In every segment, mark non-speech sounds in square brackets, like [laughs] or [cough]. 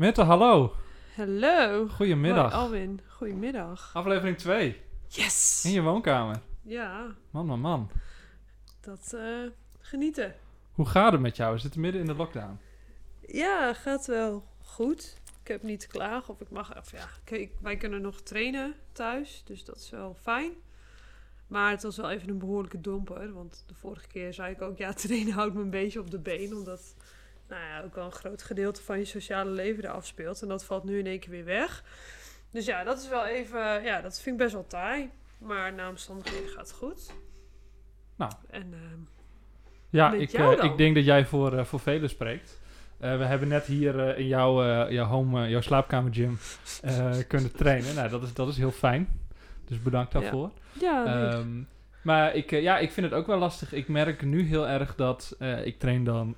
Mette, hallo. Hallo. Goedemiddag. Hoi Alwin, goedemiddag. Aflevering 2. Yes! In je woonkamer. Ja, Man, man, man. dat eh, genieten. Hoe gaat het met jou? We zitten midden in de lockdown. Ja, gaat wel goed. Ik heb niet te klagen of ik mag... Of ja, kijk, wij kunnen nog trainen thuis, dus dat is wel fijn. Maar het was wel even een behoorlijke domper. Want de vorige keer zei ik ook, ja, [laughs] trainen houdt me een beetje op de been. Omdat, nou ja, ook wel een groot gedeelte van je sociale leven eraf speelt. En dat valt nu in één keer weer weg. Dus ja, dat is wel even, ja, dat vind ik best wel taai. Maar na omstandigheden gaat het goed. Nou. En ehm, Ja, ik, eh, ik denk dat jij voor, eh, voor velen spreekt. Eh, we hebben net hier in jouw, jouw home, jouw slaapkamer gym [laughs] kunnen trainen. Nou, dat is, dat is heel fijn. Dus bedankt Ja. daarvoor. ja, nee. Ehm, maar ik, ja, ik vind het ook wel lastig. Ik merk nu heel erg dat ik train dan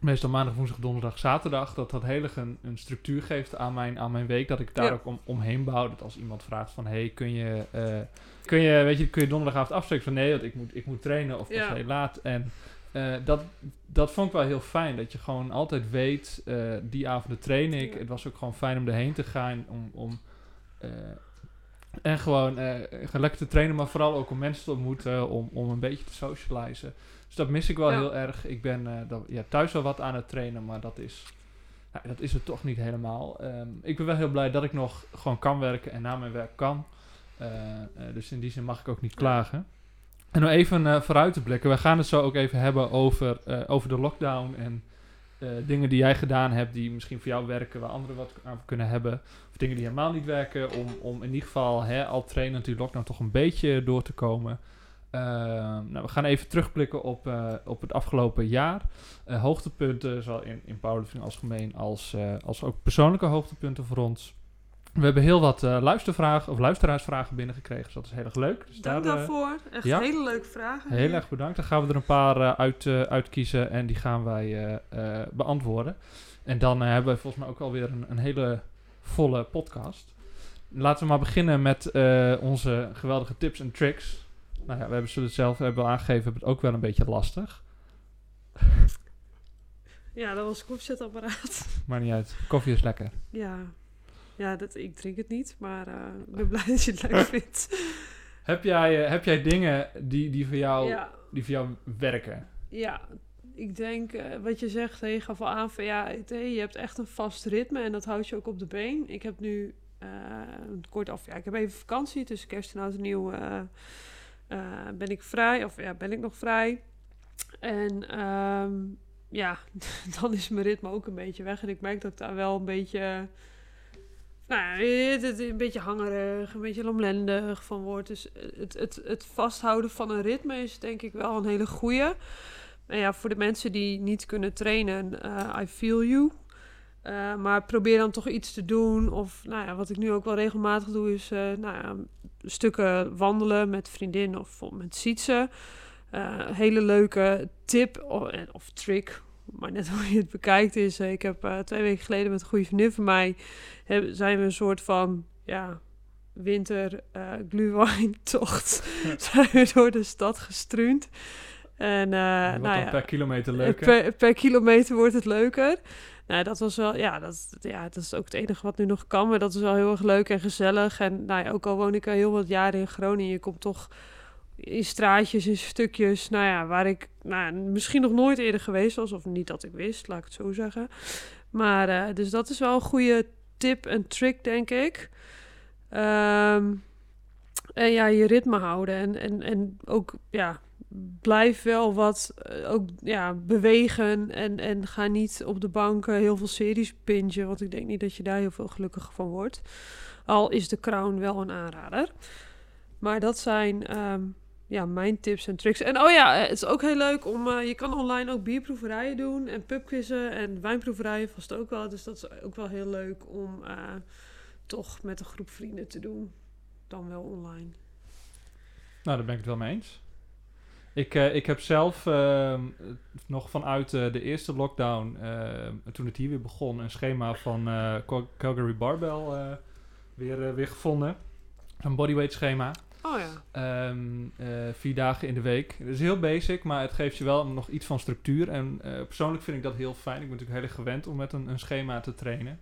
meestal maandag, woensdag, donderdag, zaterdag. Dat dat heel erg een, een structuur geeft aan mijn, aan mijn week. Dat ik daar Ja. ook om, omheen bouw. Dat als iemand vraagt van, hey, kun je, eh, kun je, weet je, kun je donderdagavond afspreken? Van nee, want ik moet, ik moet trainen of pas Ja. heel laat. En eh, dat, dat vond ik wel heel fijn. Dat je gewoon altijd weet, eh, die avonden train ik. Ja. Het was ook gewoon fijn om erheen te gaan. Om, om, en gewoon, gewoon lekker te trainen, maar vooral ook om mensen te ontmoeten, om, om een beetje te socializen. Dus dat mis ik wel Ja. heel erg. Ik ben eh, dat, ja, thuis wel wat aan het trainen, maar dat is, dat is het toch niet helemaal. Ehm, ik ben wel heel blij dat ik nog gewoon kan werken en na mijn werk kan. Eh, eh, dus in die zin mag ik ook niet klagen. En om even vooruit te blikken, we gaan het zo ook even hebben over, over de lockdown en dingen die jij gedaan hebt die misschien voor jou werken, waar anderen wat aan kunnen hebben. Of dingen die helemaal niet werken, om, om in ieder geval hè, al trainen die lockdown toch een beetje door te komen. Eh, nou, we gaan even terugblikken op, eh, op het afgelopen jaar. Eh, hoogtepunten, zowel in, in powerlifting algemeen als, eh, als ook persoonlijke hoogtepunten voor ons. We hebben heel wat luistervragen of luisteraarsvragen binnengekregen, dus dat is heel erg leuk. Dus Dank daar, daarvoor. Echt ja. hele leuke vragen. Heel erg bedankt. Dan gaan we er een paar uit, uitkiezen en die gaan wij beantwoorden. En dan hebben we volgens mij ook alweer een, een hele volle podcast. Laten we maar beginnen met onze geweldige tips en tricks. Nou ja, we hebben ze het zelf hebben we aangegeven, hebben het ook wel een beetje lastig. [laughs] Ja, dat was een koffiezetapparaat. [laughs] Maar niet uit. Koffie is lekker. ja, ja dat, ik drink het niet, maar eh, ik ben blij dat je het leuk [laughs] vindt. Heb jij, eh, heb jij dingen die, die, voor jou, Ja, die voor jou werken? ja, ik denk eh, wat je zegt, je gaf al aan van ja, je hebt echt een vast ritme en dat houdt je ook op de been. Ik heb nu kort af, ja, ik heb even vakantie tussen kerst en oud en nieuw. Eh, ben ik vrij, of ja, ben ik nog vrij. En ehm, ja, [laughs] dan is mijn ritme ook een beetje weg. En ik merk dat ik daar wel een beetje, nou een beetje hangerig, een beetje lamlendig van word. Dus het, het, het vasthouden van een ritme is denk ik wel een hele goeie. En ja, voor de mensen die niet kunnen trainen, eh, I feel you. Eh, maar probeer dan toch iets te doen. Of nou ja, wat ik nu ook wel regelmatig doe, is eh, nou ja, stukken wandelen met vriendin of met Sietse. Eh, hele leuke tip of, of trick, maar net [laughs] hoe je het bekijkt, is... ik heb twee weken geleden met een goede vriendin van mij... Heb, zijn we een soort van, ja, winter [laughs] tocht [laughs] zijn we door de stad gestruind. En Wat nou dan ja, per kilometer leuker? Per, per kilometer wordt het leuker. Nou, dat was wel, ja dat, ja, dat is ook het enige wat nu nog kan. Maar dat is wel heel erg leuk en gezellig. En nou ja, ook al woon ik al heel wat jaren in Groningen, je komt toch in straatjes, in stukjes, nou ja, waar ik nou, misschien nog nooit eerder geweest was. Of niet dat ik wist, laat ik het zo zeggen. Maar eh, dus dat is wel een goede tip en trick, denk ik. Ehm, en ja, je ritme houden. En, en, en ook, ja, blijf wel wat eh, ook ja, bewegen en, en ga niet op de bank eh, heel veel series bingen, want ik denk niet dat je daar heel veel gelukkiger van wordt. Al is de Crown wel een aanrader. Maar dat zijn ehm, ja, mijn tips en tricks. En oh ja, het is ook heel leuk om, eh, je kan online ook bierproeverijen doen en pubquizzen en wijnproeverijen vast ook wel. Dus dat is ook wel heel leuk om eh, toch met een groep vrienden te doen. Dan wel online. Nou, daar ben ik het wel mee eens. Ik, eh, ik heb zelf ehm, nog vanuit eh, de eerste lockdown, ehm, toen het hier weer begon, een schema van eh, Cal- Calgary Barbell weer, weer gevonden. Een bodyweight schema. Oh ja. Ehm, eh, vier dagen in de week. Het is heel basic, maar het geeft je wel nog iets van structuur. En persoonlijk vind ik dat heel fijn. Ik ben natuurlijk heel erg gewend om met een, een schema te trainen.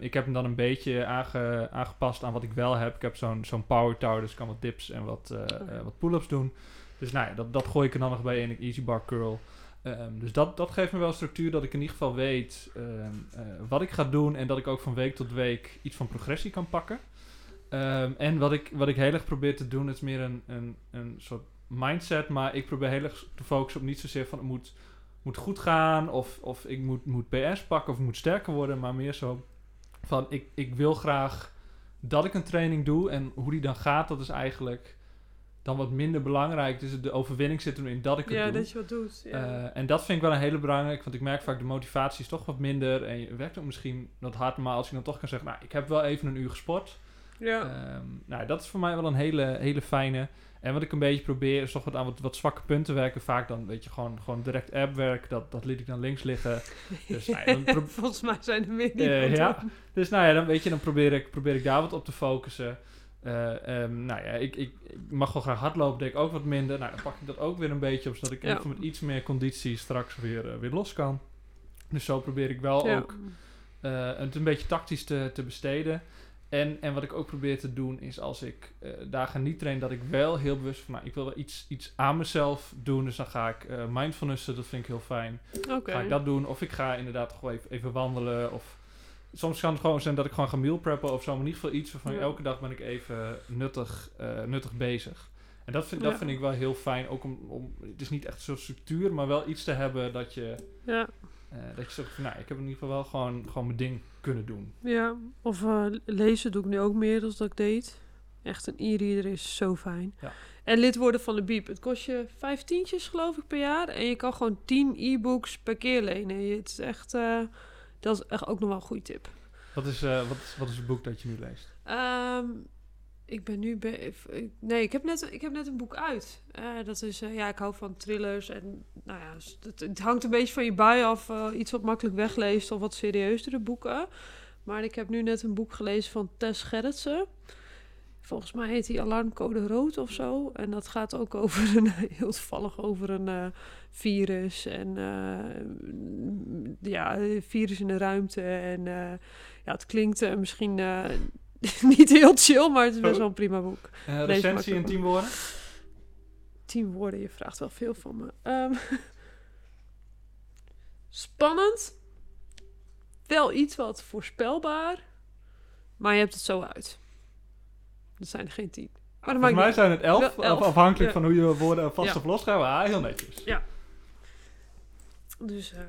Ik heb hem dan een beetje aange- aangepast aan wat ik wel heb. Ik heb zo'n zo'n power tower, dus ik kan wat dips en wat, Oh. wat pull-ups doen. Dus nou ja, dat, dat gooi ik er dan nog bij in, een easy bar curl. Ehm, dus dat, dat geeft me wel structuur dat ik in ieder geval weet ehm, eh, wat ik ga doen en dat ik ook van week tot week iets van progressie kan pakken. Ehm, en wat ik, wat ik heel erg probeer te doen, is meer een, een, een soort mindset, maar ik probeer heel erg te focussen op niet zozeer van het moet, moet goed gaan of, of ik moet, moet PS pakken of moet sterker worden, maar meer zo van ik, ik wil graag dat ik een training doe en hoe die dan gaat, dat is eigenlijk dan wat minder belangrijk. Dus de overwinning zit erin dat ik het Ja, doe. dat je wat doet. Ja. Eh, en dat vind ik wel een hele belangrijke, want ik merk vaak de motivatie is toch wat minder en je werkt ook misschien wat hard, maar als je dan toch kan zeggen, nou, ik heb wel even een uur gesport. ja. Ehm, nou, dat is voor mij wel een hele, hele fijne. En wat ik een beetje probeer is toch wat aan wat, wat zwakke punten werken. Vaak dan, weet je, gewoon, gewoon direct appwerk. Dat, dat liet ik dan links liggen. [laughs] Dus, nou ja, dan Volgens mij zijn er meer die Eh, dat ja. dus nou ja, dan weet je, dan probeer ik, probeer ik daar wat op te focussen. Eh, ehm, nou ja, ik, ik, ik mag wel graag hardlopen, deed ik ook wat minder. Nou, dan pak ik dat ook weer een beetje op, zodat ik Ja. geval met iets meer conditie straks weer, eh, weer los kan. Dus zo probeer ik wel Ja. ook eh, het een beetje tactisch te, te besteden. En, en wat ik ook probeer te doen is als ik dagen niet train, dat ik wel heel bewust van, nou, ik wil wel iets, iets aan mezelf doen. Dus dan ga ik mindfulnessen, dat vind ik heel fijn. Ga ik dat doen? Of ik ga inderdaad gewoon even, even wandelen. Of soms kan het gewoon zijn dat ik gewoon ga meal preppen of zo. Maar in ieder geval iets waarvan Ja. elke dag ben ik even nuttig, eh, nuttig bezig. En dat vind, dat vind ik wel heel fijn. Ook om, om, het is niet echt zo'n structuur, maar wel iets te hebben dat je, Ja. eh, dat je zegt van, nou, ik heb in ieder geval wel gewoon, gewoon mijn ding kunnen doen. ja. Of eh, lezen doe ik nu ook meer dan dat ik deed. Echt een e-reader is zo fijn. Ja. En lid worden van de Biep. Het kost je vijftientjes geloof ik per jaar. En je kan gewoon 10 e-books per keer lenen. Het is echt... dat is echt ook nog wel een goede tip. Wat is, eh, wat, is, wat is het boek dat je nu leest? Ehm, ik ben nu... Be nee, ik heb, net, ik heb net een boek uit. Eh, dat is... eh, ja, ik hou van thrillers. En nou ja, het, het hangt een beetje van je bui af. iets wat makkelijk wegleest of wat serieuzere boeken. Maar ik heb nu net een boek gelezen van Tess Gerritsen. Volgens mij heet die Alarmcode Rood of zo. En dat gaat ook [laughs] over een... Heel toevallig over een eh, virus. En eh, ja, virus in de ruimte. En eh, ja, het klinkt misschien... [laughs] niet heel chill, maar het is best wel een prima boek. Recensie in tien woorden? Tien woorden, je vraagt wel veel van me. Ehm, [laughs] spannend. Wel iets wat voorspelbaar. Maar je hebt het zo uit. Dat zijn er geen tien. Maar Volgens mij zijn het elf, elf, af- afhankelijk ja. van hoe je woorden vast Ja. of los gaat. Maar heel netjes. niet. Dus ehm,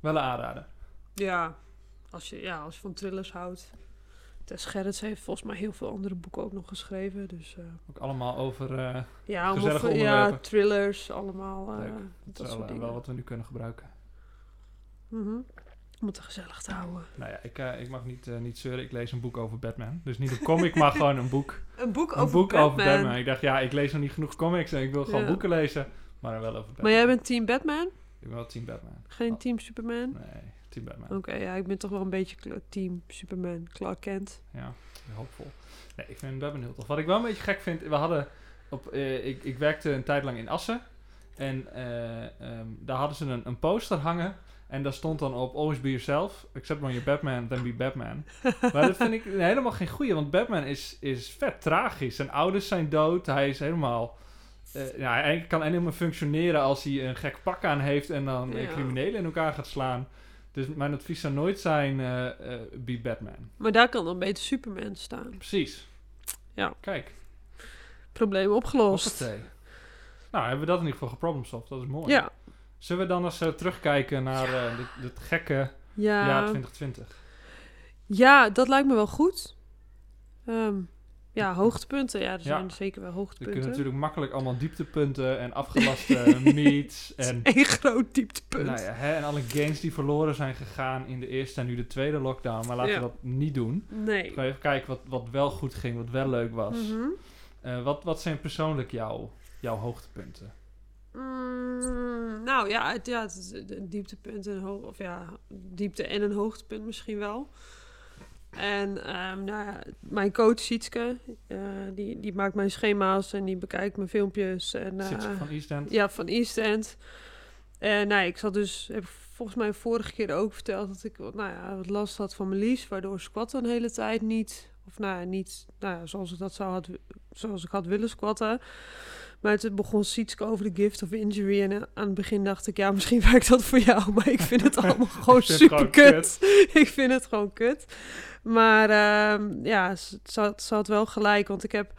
Wel een aanrader. ja, als je, ja, als je van thrillers houdt. Tess Gerrits heeft volgens mij heel veel andere boeken ook nog geschreven. Dus eh, Ook allemaal over... eh, ja, veel- ja, thrillers, allemaal Leuk. dat dat is wel, wat we nu kunnen gebruiken. Mhm. Om het gezellig te houden. Nou ja, ik, eh, ik mag niet, eh, niet zeuren. Ik lees een boek over Batman. Dus niet een comic, maar [laughs] gewoon een boek. Een boek Een over boek Batman. over Batman. Ik dacht, ja, ik lees nog niet genoeg comics en ik wil gewoon Ja. boeken lezen. Maar wel over Batman. Maar jij bent team Batman? Ik ben wel team Batman. Geen Oh. team Superman? Nee, team Batman. Oké, ja, ik ben toch wel een beetje team Superman. Clark Kent. Ja, hoopvol. Nee, ik vind Batman heel tof. Wat ik wel een beetje gek vind, we hadden op, eh, ik, ik werkte een tijd lang in Assen. En eh, ehm, daar hadden ze een, een poster hangen. En daar stond dan op Always be yourself. Except when you're Batman, then be Batman. maar dat vind ik helemaal geen goeie. Want Batman is, is vet tragisch. Zijn ouders zijn dood. Hij is helemaal... eh ja, hij kan alleen maar functioneren als hij een gek pak aan heeft... en dan Ja. criminelen in elkaar gaat slaan. Dus mijn advies zou nooit zijn... eh eh, be Batman. Maar daar kan dan beter Superman staan. Precies. Ja. Kijk, Probleem opgelost. hoppatee. Nou, hebben we dat in ieder geval geproblemsolved. Dat is mooi. Ja. Zullen we dan eens eh, terugkijken naar eh, dit, dit gekke jaar Ja. 2020? ja, dat lijkt me wel goed. Ehm, ja, hoogtepunten. Ja, er Ja. zijn zeker wel We hoogtepunten. kunnen natuurlijk makkelijk allemaal dieptepunten en afgelaste [laughs] meets [laughs] en, Eén groot dieptepunt. nou ja, hè, en alle games die verloren zijn gegaan in de eerste en nu de tweede lockdown. Maar laten we dat niet doen. Nee. We gaan even kijken wat, wat wel goed ging, wat wel leuk was. Mhm. Eh, wat, wat zijn persoonlijk jouw, jouw hoogtepunten? Mm, nou ja, het, ja, het is een dieptepunt en een hoog, of ja, diepte en een hoogtepunt misschien wel. En ehm, nou ja, mijn coach Sietske, eh, die, die maakt mijn schema's en die bekijkt mijn filmpjes. En, eh, van East End? Ja, van East End. En nou, ik zat dus, heb volgens mij vorige keer ook verteld dat ik nou ja, wat last had van mijn lies, waardoor squatten een hele tijd niet, of nou ja, niet nou ja, zoals ik dat zou had, zoals ik had willen squatten. Maar toen begon Sietske over de gift of injury. En aan het begin dacht ik, ja, misschien [laughs] werkt dat voor jou. Maar ik vind het [laughs] allemaal gewoon super kut. [laughs] ik vind het gewoon kut. Maar ehm, ja, ze, had, ze had wel gelijk. Want ik heb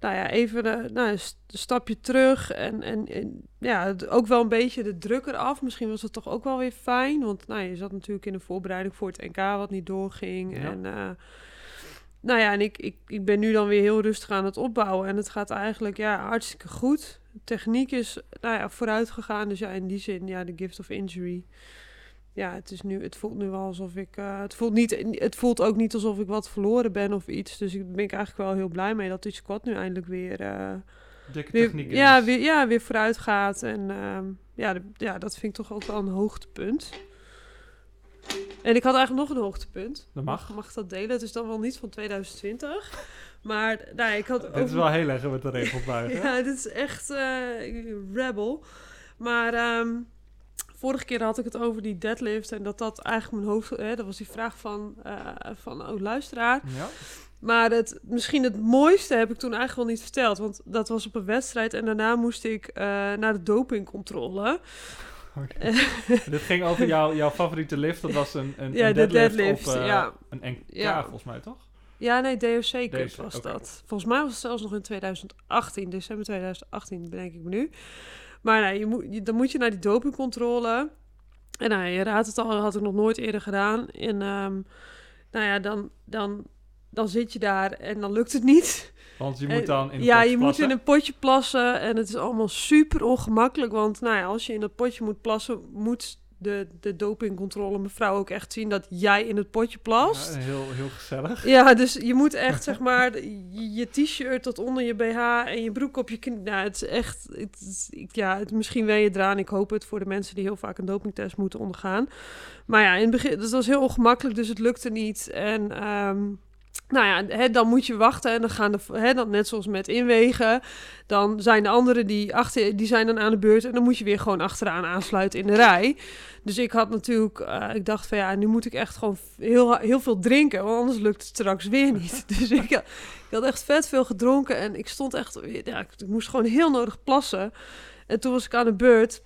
nou ja, even een nou, een st- stapje terug. En, en, en ja, ook wel een beetje de druk eraf. Misschien was het toch ook wel weer fijn. Want nou, je zat natuurlijk in de voorbereiding voor het NK wat niet doorging. Ja. En eh, nou ja, en ik, ik, ik ben nu dan weer heel rustig aan het opbouwen. En het gaat eigenlijk ja, hartstikke goed. De techniek is nou ja, vooruit gegaan. Dus ja, in die zin, ja, de gift of injury. Ja, het, is nu, het voelt nu wel alsof ik... eh, het, voelt niet, het voelt ook niet alsof ik wat verloren ben of iets. Dus ik ben ik eigenlijk wel heel blij mee dat die squat nu eindelijk weer... eh, Dikke weer, techniek ja, is. weer, ja, weer vooruit gaat. En ehm, ja, de- ja, dat vind ik toch ook wel een hoogtepunt. En ik had eigenlijk nog een hoogtepunt. Dat mag. Mag ik dat delen? Het is dan wel niet van 2020. Maar nou, ik had Het is wel heel erg met de regels buiten. [laughs] ja, dit is echt eh, rebel. Maar ehm, vorige keer had ik het over die deadlift. En dat dat eigenlijk mijn hoofd... Hè, dat was die vraag van, eh van een luisteraar. Ja. Maar het, misschien het mooiste heb ik toen eigenlijk wel niet verteld. Want dat was op een wedstrijd. En daarna moest ik eh, naar de dopingcontrole. [laughs] Dit ging over jouw, jouw favoriete lift. Dat was een, een, Ja, een de deadlift, deadlift, op eh, ja. een NK Ja. volgens mij, toch? Ja, nee, DOC Cup DOC, was dat. Volgens mij was het zelfs nog in 2018, december 2018, bedenk ik me nu. Maar nou, je moet, je- dan moet je naar die dopingcontrole. En nou, je raadt het al, dat had ik nog nooit eerder gedaan. En ehm, nou ja, dan, dan, dan zit je daar en dan lukt het niet. Want je En- moet dan in ja, je moet in een potje plassen en het is allemaal super ongemakkelijk. Want nou ja, als je in dat potje moet plassen, moet de, de dopingcontrole mevrouw ook echt zien dat jij in het potje plast. Ja, heel, heel gezellig. Ja, dus je moet [laughs] echt, zeg maar, je, je t-shirt tot onder je BH en je broek op je knie. Nou, het is echt, het is, ja, het, misschien wen je eraan. Ik hoop het voor de mensen die heel vaak een dopingtest moeten ondergaan. Maar ja, in het begin, dat was heel ongemakkelijk, dus het lukte niet. En, ehm, nou ja, dan moet je wachten en dan gaan de, hè, dan net zoals met inwegen, dan zijn de anderen die achter, die zijn dan aan de beurt en dan moet je weer gewoon achteraan aansluiten in de rij. Dus ik had natuurlijk, eh, ik dacht van ja, nu moet ik echt gewoon heel, heel veel drinken, want anders lukt het straks weer niet. [laughs] Dus ik, ik had echt vet veel gedronken en ik stond echt, ja, ik, moest gewoon heel nodig plassen. En toen was ik aan de beurt.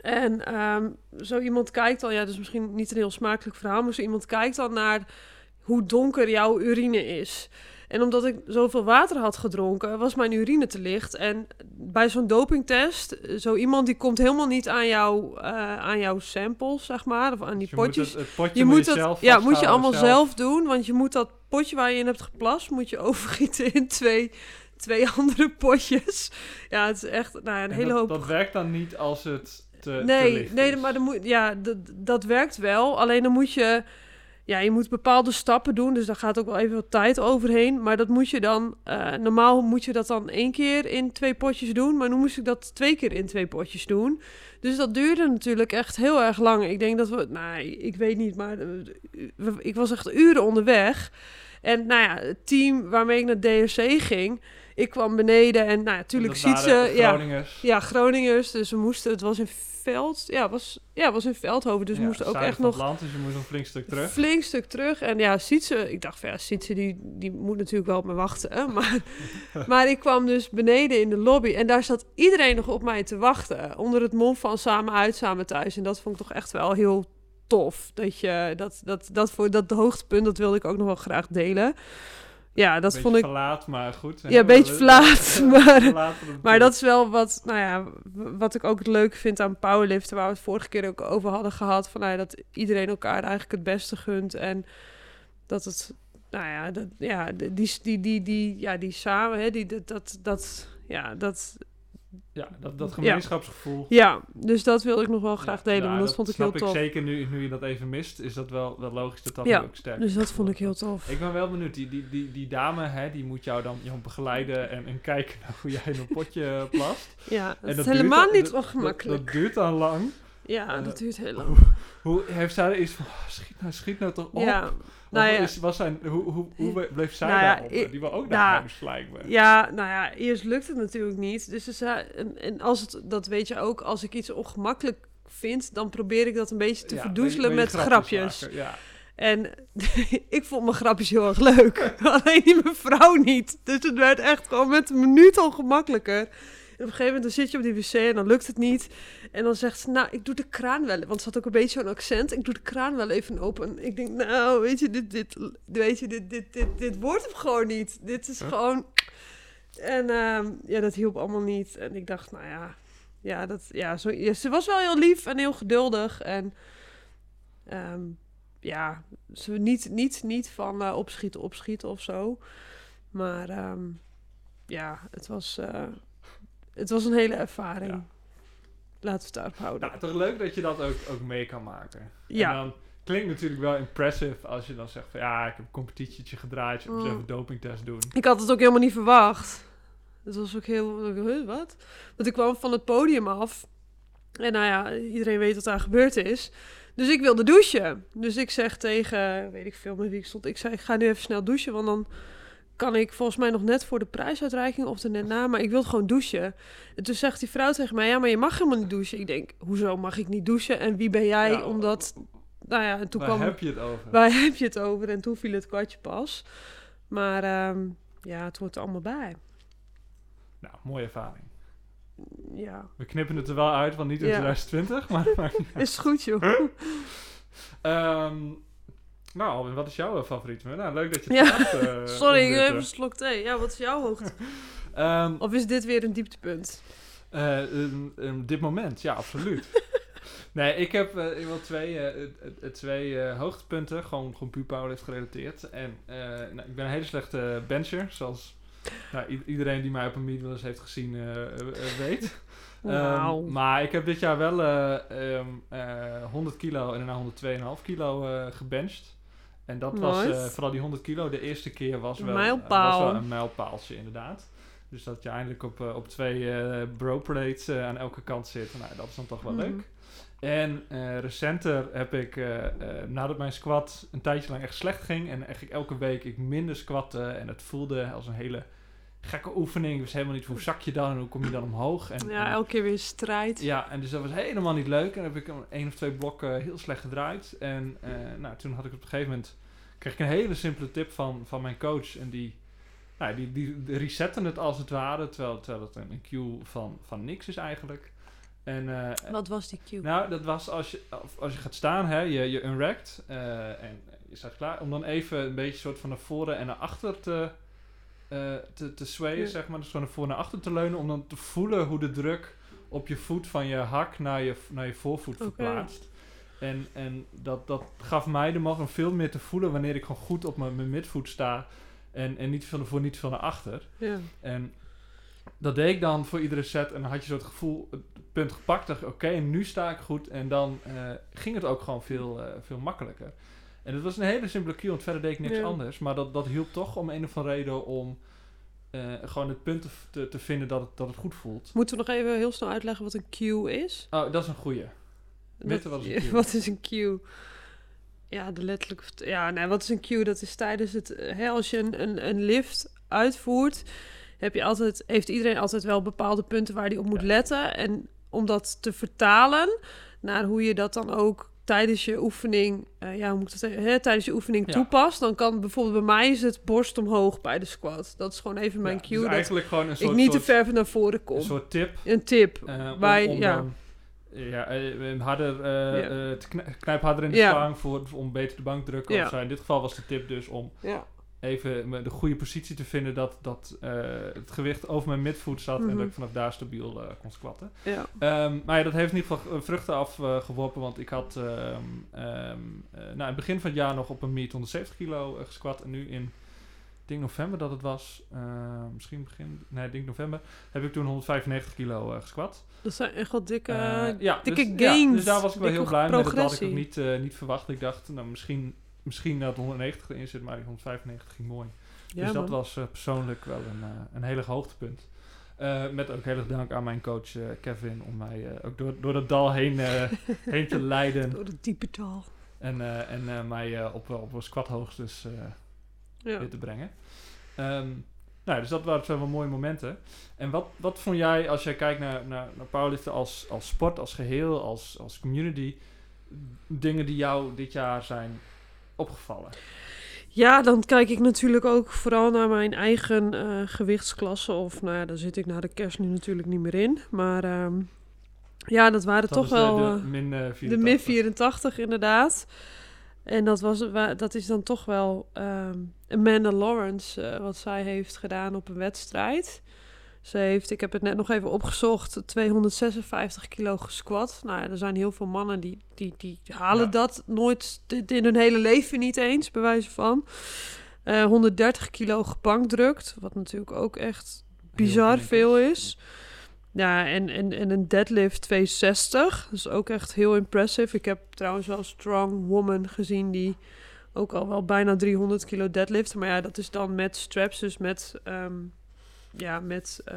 En ehm, zo iemand kijkt dan, ja, is misschien niet een heel smakelijk verhaal, maar zo iemand kijkt dan naar hoe donker jouw urine is. En omdat ik zoveel water had gedronken, was mijn urine te licht. En bij zo'n dopingtest, zo iemand die komt helemaal niet aan, jou, eh, aan jouw samples, zeg maar, of aan die Dus je moet potjes. het, het potje Je moet moet je dat, zelf ja, moet je allemaal zelf. doen, want je moet dat potje waar je in hebt geplast, moet je [laughs] overgieten in twee, twee andere potjes. Ja, het is echt nou ja, een En hele dat, hoop. dat werkt dan niet als het te, te nee, licht nee, is. maar dan moet, ja, dat, dat werkt wel. Alleen dan moet je, ja, je moet bepaalde stappen doen, dus daar gaat ook wel even wat tijd overheen. Maar dat moet je dan, eh, normaal moet je dat dan één keer in twee potjes doen, maar nu moest ik dat twee keer in twee potjes doen. Dus dat duurde natuurlijk echt heel erg lang. Ik denk dat we, nee, ik weet niet, maar eh, ik was echt uren onderweg. En nou ja, het team waarmee ik naar DRC ging, ik kwam beneden en nou ja, natuurlijk ziet ze, ja, Groningers. ja, Groningers. Dus we moesten, het was in Veld, ja, was, ja, was in Veldhoven. Dus Ja, moesten ook echt nog het land, dus je moest een flink stuk terug. flink stuk terug. En ja, Sietse, ik dacht van ja, Sietse die, die moet natuurlijk wel op me wachten. Maar, [laughs] maar ik kwam dus beneden in de lobby en daar zat iedereen nog op mij te wachten. Onder het mom van samen uit, samen thuis. En dat vond ik toch echt wel heel tof. Dat je, dat, dat, dat voor dat hoogtepunt, dat wilde ik ook nog wel graag delen. Ja, dat vond ik, verlaat, maar goed. Ja, een beetje verlaat, [laughs] maar- Maar dat is wel wat, nou ja, wat ik ook het leuke vind aan powerliften, waar we het vorige keer ook over hadden gehad, van nou ja, dat iedereen elkaar eigenlijk het beste gunt en dat het, nou ja, dat, ja die, die, die, die, ja, die samen, hè, die, dat, dat, ja, dat, Ja, dat, dat gemeenschapsgevoel. ja, dus dat wilde ik nog wel graag delen, ja, want dat, vond ik heel snap tof. zeker nu, nu je dat even mist, is dat wel, wel logisch dat dat Ja, ook sterk Dus dat vond ik heel tof. Ik ben wel benieuwd, die, die, die, die dame, hè, die moet jou dan jou begeleiden en, en kijken naar [laughs] hoe jij in een potje plast. Ja, dat En is helemaal duurt- niet dat- dat- ongemakkelijk. Dat, duurt dan lang. Ja, eh, dat duurt heel lang. Hoe, hoe heeft zij er iets van, oh, schiet nou, schiet nou toch op? Ja, nou ja. is, was zijn, hoe, hoe, hoe bleef zij Nou ja, daarop? i- Die wil ook nou, naar huis, lijkt. Ja, nou ja, eerst lukt het natuurlijk niet. Dus en, en als het, dat weet je ook, als ik iets ongemakkelijk vind, dan probeer ik dat een beetje te Ja, verdoezelen je- met je grapjes. Ja. En [laughs] ik vond mijn grapjes heel erg leuk. [laughs] Alleen die mevrouw niet. Dus het werd echt gewoon met een minuut al gemakkelijker. En op een gegeven moment dan zit je op die wc en dan lukt het niet. En dan zegt ze, nou, ik doe de kraan wel. Want ze had ook een beetje zo'n accent. Ik doe de kraan wel even open. Ik denk, nou, weet je, dit, dit, weet je, dit, dit, dit, dit wordt hem gewoon niet. Dit is Huh? gewoon... En ehm, ja, dat hielp allemaal niet. En ik dacht, nou ja, ja, dat, ja, zo, ja, ze was wel heel lief en heel geduldig. En ehm, ja, ze niet, niet, niet van eh, opschieten, opschieten of zo. Maar ehm, ja, het was, eh, het was een hele ervaring. Ja. Laten we het daarop houden. Nou, toch leuk dat je dat ook, ook mee kan maken. Ja. En dan klinkt natuurlijk wel impressive als je dan zegt van ja, ik heb een competitietje gedraaid, je moet eens Mm. even een dopingtest doen. Ik had het ook helemaal niet verwacht. Het was ook heel... Huh, wat? Want ik kwam van het podium af. En nou ja, iedereen weet wat daar gebeurd is. Dus ik wilde douchen. Dus ik zeg tegen, weet ik veel met wie ik stond. Ik zei, ik ga nu even snel douchen. Want dan kan ik volgens mij nog net voor de prijsuitreiking of er net na. Maar ik wil gewoon douchen. En toen zegt die vrouw tegen mij, ja, maar je mag helemaal niet douchen. Ik denk, hoezo mag ik niet douchen? En wie ben jij? Ja, Omdat, nou ja, en toen Waar kwam... heb je het over? Waar [laughs] heb je het over? En toen viel het kwartje pas. Maar ehm, ja, het hoort er allemaal bij. Nou, mooie ervaring. Ja, We knippen het er wel uit, want niet in Ja. 2020, maar... maar [laughs] is goed joh. Ehm, nou, Alwin, wat is jouw eh, favoriet? Nou, leuk dat je het Ja, eh, [laughs] Sorry, ik heb eh. een slok thee. Ja, wat is jouw hoogte? [laughs] Ehm, Of is dit weer een dieptepunt? een- dit moment, ja, absoluut. [laughs] nee, ik heb ik wil twee, eh, twee hoogtepunten, gewoon, gewoon puur powerlift gerelateerd. En nou, ik ben een hele slechte bencher, zoals nou, iedereen die mij op een meet wel heeft gezien weet. Ehm, maar ik heb dit jaar wel ehm, eh, 100 kilo en daarna 102,5 kilo eh gebenched. En dat was, eh, vooral die 100 kilo, de eerste keer was wel, mijlpaal. was wel een mijlpaaltje inderdaad. Dus dat je eindelijk op, eh, op twee eh bro eh, aan elke kant zit. Nou, dat is dan toch wel Mhm. leuk. En eh, recenter heb ik, eh, eh, nadat mijn squat een tijdje lang echt slecht ging... en eigenlijk elke week ik minder squatte en het voelde als een hele gekke oefening. Ik wist helemaal niet hoe zak je dan en hoe kom je dan omhoog. En, Ja, elke keer weer strijd. ja, en dus dat was helemaal niet leuk. En dan heb ik een één of twee blokken heel slecht gedraaid. En eh, nou, toen had ik op een gegeven moment... kreeg ik een hele simpele tip van, van mijn coach. En die, nou, die, die, resetten het als het ware. Terwijl, terwijl het een cue van, van niks is eigenlijk. En, eh, Wat was die cue? nou, dat was als je, als je gaat staan, hè, je, je unracked eh, en je staat klaar. Om dan even een beetje soort van naar voren en naar achter te, eh, te, te swayen, Ja. zeg maar. Dus van naar voren naar achter te leunen. Om dan te voelen hoe de druk op je voet van je hak naar je, naar je voorvoet verplaatst. En, en dat, dat gaf mij de mogelijkheid om veel meer te voelen wanneer ik gewoon goed op mijn, mijn midvoet sta. En, en niet veel voren, niet veel naar achter. Ja. En dat deed ik dan voor iedere set. En dan had je zo het gevoel, het punt gepakt. Dacht oké, nu sta ik goed. En dan eh, ging het ook gewoon veel, eh, veel makkelijker. En het was een hele simpele cue, want verder deed ik niks Ja. anders. Maar dat, dat hielp toch om een of andere reden om eh, gewoon het punt te, te, vinden dat het, dat het goed voelt. Moeten we nog even heel snel uitleggen wat een cue is? Oh, dat is een goeie. Witte, wat is een [laughs] cue? Wat is een cue? Ja, de letterlijke... vert- Ja, nee, wat is een cue? Dat is tijdens het... eh, Hè, als je een, een, een lift uitvoert, heb je altijd, heeft iedereen altijd wel bepaalde punten waar hij op moet Ja. letten. En om dat te vertalen naar hoe je dat dan ook tijdens je oefening, eh, ja, hoe moet ik dat zeggen? Hè, tijdens je oefening Ja. toepast, dan kan bijvoorbeeld bij mij is het borst omhoog bij de squat. Dat is gewoon even mijn Ja, cue. dus dat eigenlijk gewoon een ik soort, niet te ver naar voren kom. een soort tip. Een tip. eh, om- ja. ja, eh, harder, knijp harder in de stang voor, om beter de bank te drukken. Of zo. In dit geval was de tip dus om. Even de goede positie te vinden dat, dat eh, het gewicht over mijn midvoet zat en Mhm. dat ik vanaf daar stabiel eh, kon squatten. ja. Ehm, maar ja, dat heeft in ieder geval eh, vruchten afgeworpen, want ik had eh, nou, in het begin van het jaar nog op een meet 170 kilo eh, gesquat en nu in, denk november dat het was, eh, misschien begin, nee, ik denk november, heb ik toen 195 kilo eh, gesquat. Dat zijn echt wel dikke... Eh, ja, dikke dus, ja, gains, dus daar was ik wel heel blij mee. Dat had ik ook niet, eh, niet verwacht. Ik dacht, nou, misschien, misschien dat 190 erin zit, maar die 195 ging mooi. ja, dus dat man. was eh, persoonlijk wel een, eh, een heel erg hoogtepunt. Eh, met ook heel erg dank aan mijn coach Kevin om mij ook door, door dat dal heen, [laughs] heen te leiden. Door het diepe tal. En, en mij op, op een squathoogtes Ja. weer te brengen. Ehm, Nou, dus dat waren twee wel mooie momenten. En wat, wat vond jij, als jij kijkt naar, naar, naar powerliften als, als sport, als geheel, als, als community, dingen die jou dit jaar zijn opgevallen? Ja, dan kijk ik natuurlijk ook vooral naar mijn eigen eh, gewichtsklasse. Of nou ja, daar zit ik na de kerst nu natuurlijk niet meer in. Maar ehm, ja, dat waren Dat toch de- wel de, eh, min eh, 84. de min 84 inderdaad. En dat, was, wa- dat is dan toch wel ehm, Amanda Lawrence, eh, wat zij heeft gedaan op een wedstrijd. Ze heeft, ik heb het net nog even opgezocht, 256 kilo gesquat. Nou ja, er zijn heel veel mannen die, die, die halen Ja. dat nooit in hun hele leven niet eens, bij wijze van. Eh 130 kilo gebankdrukt, wat natuurlijk ook echt bizar veel is. Ja, en, en, en een deadlift 260. Dat is ook echt heel impressive. Ik heb trouwens wel Strong Woman gezien die ook al wel bijna 300 kilo deadlift. Maar ja, dat is dan met straps, dus met, ehm, ja, met eh,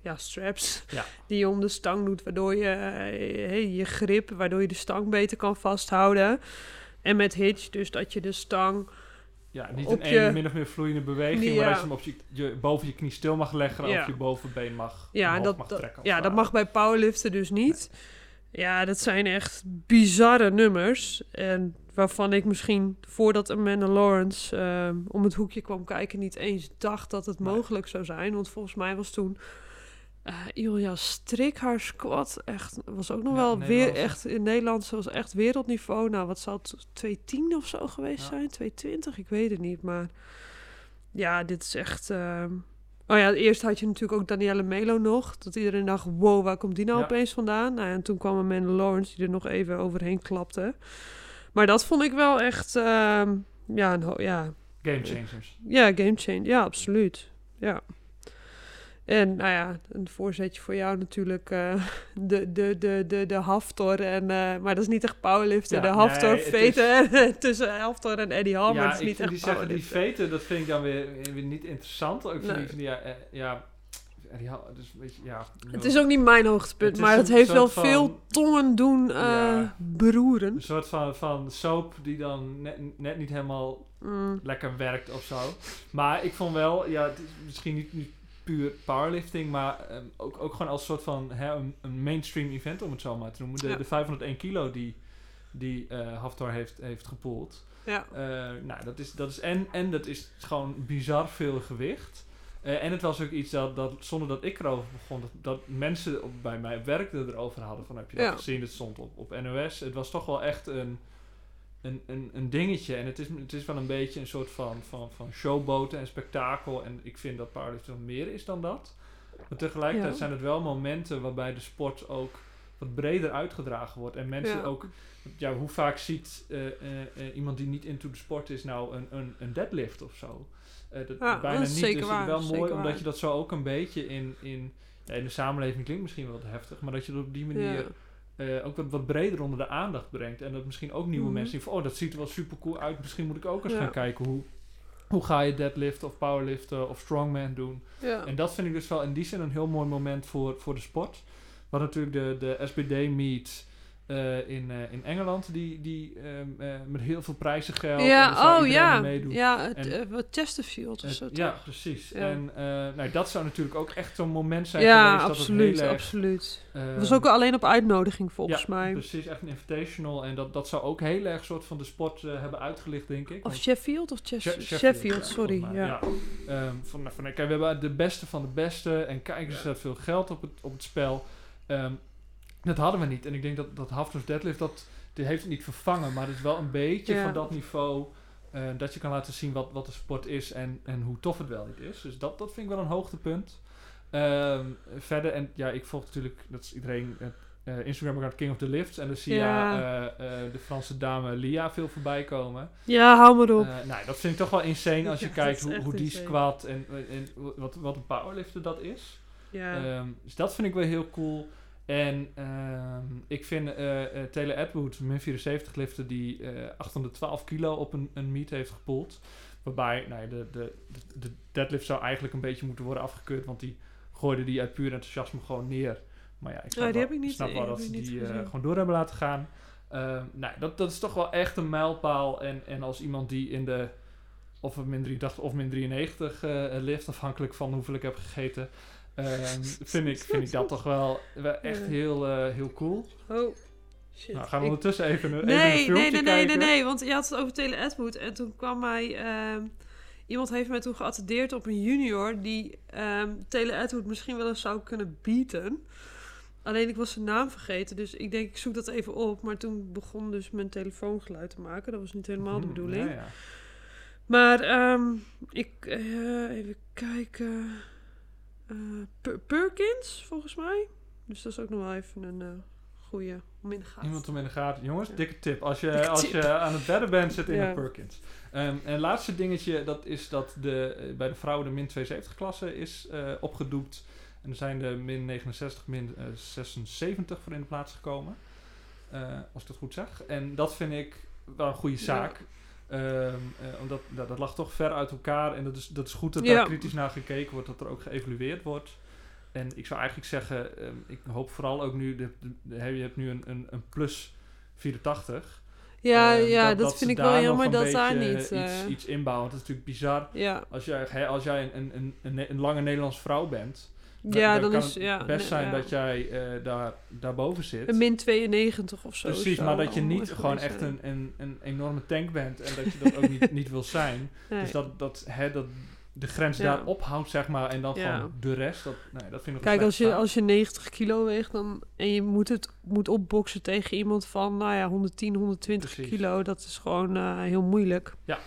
ja, straps Ja. [laughs] die je om de stang doet, waardoor je eh, hey, je grip, waardoor je de stang beter kan vasthouden. En met hitch, dus dat je de stang Ja, niet je- ene min of meer vloeiende beweging, maar dat je hem op je, je, boven je knie stil mag leggen Ja. op je bovenbeen mag, Ja, dat, mag trekken. ja dat mag bij powerliften dus niet. Ja, dat zijn echt bizarre nummers. En waarvan ik misschien voordat Amanda Lawrence ehm, om het hoekje kwam kijken... niet eens dacht dat het Nee. mogelijk zou zijn. Want volgens mij was toen... eh Ilja Strik, haar squat, echt, was ook nog Ja, wel weer echt in Nederland, was echt wereldniveau. Nou, wat zal het 210 of zo geweest Ja. zijn? 220, ik weet het niet. Maar ja, dit is echt. ehm, Oh ja, eerst had je natuurlijk ook Danielle Melo nog. Dat iedereen dacht, wow, waar komt die nou Ja. opeens vandaan? Nou, en toen kwam Amanda Lawrence die er nog even overheen klapte. Maar dat vond ik wel echt, ehm, ja, een ja, Game changers. ja, game changer. Ja, absoluut. Ja. En nou ja, een voorzetje voor jou natuurlijk. eh, [laughs] de, de, de, de, de Haftor. En, eh, maar dat is niet echt powerliften. Ja, de Haftor nee, veten [laughs] tussen Haftor en Eddie Hall. maar ja, dat is ik niet echt die zeggen die veten, dat vind ik dan weer, weer niet interessant. Ook vind Nee. die, ja, eh, ja, die, dus ja. Het is ook niet mijn hoogtepunt, maar het heeft wel van- veel tongen doen eh, Ja. beroeren. een soort van, van soap die dan net, net niet helemaal Mm, lekker werkt of zo. Maar ik vond wel, ja, het is misschien niet, niet puur powerlifting, maar ehm, ook, ook gewoon als soort van hè, een, een mainstream event, om het zo maar te noemen. De, Ja. de 501 kilo die, die eh Haftar heeft, heeft gepoeld. ja. Eh, nou, dat is, dat is en, en dat is gewoon bizar veel gewicht. Eh, en het was ook iets dat, dat, zonder dat ik erover begon, dat, dat mensen op, bij mij op werk erover hadden. Van heb je dat Ja. gezien? Het stond op, op NOS. Het was toch wel echt een, een, een, een dingetje. En het is, het is wel een beetje een soort van, van, van showboten en spektakel. En ik vind dat powerlifting meer is dan dat. Maar tegelijkertijd Ja. zijn het wel momenten waarbij de sport ook wat breder uitgedragen wordt. En mensen Ja. ook ja, hoe vaak ziet eh, eh, iemand die niet into de sport is nou een, een, een deadlift of zo? Eh, dat Ja, bijna dat niet. zeker dus waar, het is wel mooi omdat waar. je dat zo ook een beetje in, in, in de samenleving klinkt misschien wel te heftig, maar dat je dat op die manier Ja. eh, ook wat, wat breder onder de aandacht brengt. En dat misschien ook nieuwe Mhm. mensen zien van, oh, dat ziet er wel super cool uit. Misschien moet ik ook eens Ja. gaan kijken hoe, hoe ga je deadliften of powerliften of strongman doen. Ja. En dat vind ik dus wel in die zin een heel mooi moment voor, voor de sport. Wat natuurlijk de, de SBD-meet eh, in, eh, in Engeland, die, die ehm, eh, met heel veel prijzen geld. en Ja, oh iedereen ja. aan meedoen. Ja, het, En- wat Chesterfield of zo. ja, precies. Ja. En nou, dat zou natuurlijk ook echt zo'n moment zijn Ja, geweest. Dat absoluut, het absoluut. ehm, Het was ook alleen op uitnodiging volgens ja, mij. precies. Echt een invitational. En dat, dat zou ook heel erg soort van de sport hebben uitgelicht, denk ik. Of Want- Sheffield of Ches- She- Sheffield, ja, sorry. Ja. Ehm, van, van, kijk, we hebben de beste van de beste en kijk eens, er veel geld op het, op het spel. Dat hadden we niet. En ik denk dat, dat Hafters Deadlift, dat, die heeft het niet vervangen, maar het is wel een beetje Ja. van dat niveau eh, dat je kan laten zien wat, wat de sport is en, en hoe tof het wel niet is. Dus dat, dat vind ik wel een hoogtepunt. Ehm, verder, en ja, ik volg natuurlijk, dat is iedereen, het eh, Instagram-account King of the Lifts. En dan zie je Ja. eh, eh, de Franse dame Lia veel voorbij komen. ja, hou maar op. Eh, nou, dat vind ik toch wel insane als je [laughs] Ja, kijkt hoe, hoe die squat en, en wat, wat een powerlifter dat is. ja. Ehm, dus dat vind ik wel heel cool. En ehm, ik vind eh eh Taylor Atwood, min 74 lifter, die eh 812 kilo op een, een meet heeft gepoeld. Waarbij nou ja, de, de, de, de deadlift zou eigenlijk een beetje moeten worden afgekeurd, want die gooide die uit puur enthousiasme gewoon neer. Maar ja, ik snap die wel, ik niet- snap wel dat ze die eh, gewoon door hebben laten gaan. Ehm, nou, dat, dat is toch wel echt een mijlpaal. En, en als iemand die in de of min 83 of min 93 eh, lift, afhankelijk van hoeveel ik heb gegeten. Ehm, vind, ik, vind ik dat toch wel, wel echt heel, eh, heel cool. Oh, shit. Nou, gaan we Ik- ondertussen even, een- even een Nee, nee, filmpje nee, nee, nee, kijken. nee, want je had het over Tele Edwood en toen kwam mij... ehm, iemand heeft mij toen geattendeerd op een junior die ehm Tele Edwood misschien wel eens zou kunnen bieden. Alleen ik was zijn naam vergeten, dus ik denk ik zoek dat even op. Maar toen begon dus mijn telefoon geluid te maken. Dat was niet helemaal de Hmm, bedoeling. ja, ja. Maar ik, eh, even kijken. Eh, Per- Perkins, volgens mij. Dus dat is ook nog wel even een eh goede om in de gaten. Iemand om in de gaten. Jongens, dikke tip. Als je, Dikke als tip. je aan het bedden bent, zit in Ja. een Perkins. Ehm, en het laatste dingetje, dat is dat de, eh, bij de vrouwen de min 72 klasse is eh, opgedoekt. En er zijn de min 69, min eh, 76 voor in de plaats gekomen. Als ik dat goed zeg. En dat vind ik wel een goede Ja. Ehm, eh, omdat dat, dat lag toch ver uit elkaar. En dat is, dat is goed dat Ja. daar kritisch naar gekeken wordt. Dat er ook geëvalueerd wordt. En ik zou eigenlijk zeggen, ehm, ik hoop vooral ook nu, de, de- de- je hebt nu een, een, een plus 84. Ja, Ehm, ja dat, dat vind ik wel jammer dat daar niet... eh, Iets, iets inbouwen. Want het is natuurlijk bizar. ja, Als jij, als jij een, een, een, een, lange Nederlandse vrouw bent, ja dan kan is... het Ja, best zijn ja. dat jij eh, daar, daarboven zit. Een min 92 of zo. Precies, maar dat je wel niet gewoon echt een, een, een enorme tank bent en dat je dat ook niet, [laughs] niet wil zijn. Nee. Dus dat, dat, hè, dat de grens Ja. daar ophoudt, zeg maar, en dan Ja. gewoon de rest, dat, nee, dat vind ik Kijk, als je, als je 90 kilo weegt dan, en je moet het moet opboksen tegen iemand van, nou ja, 110, 120 Precies. kilo, dat is gewoon eh, heel moeilijk. staan.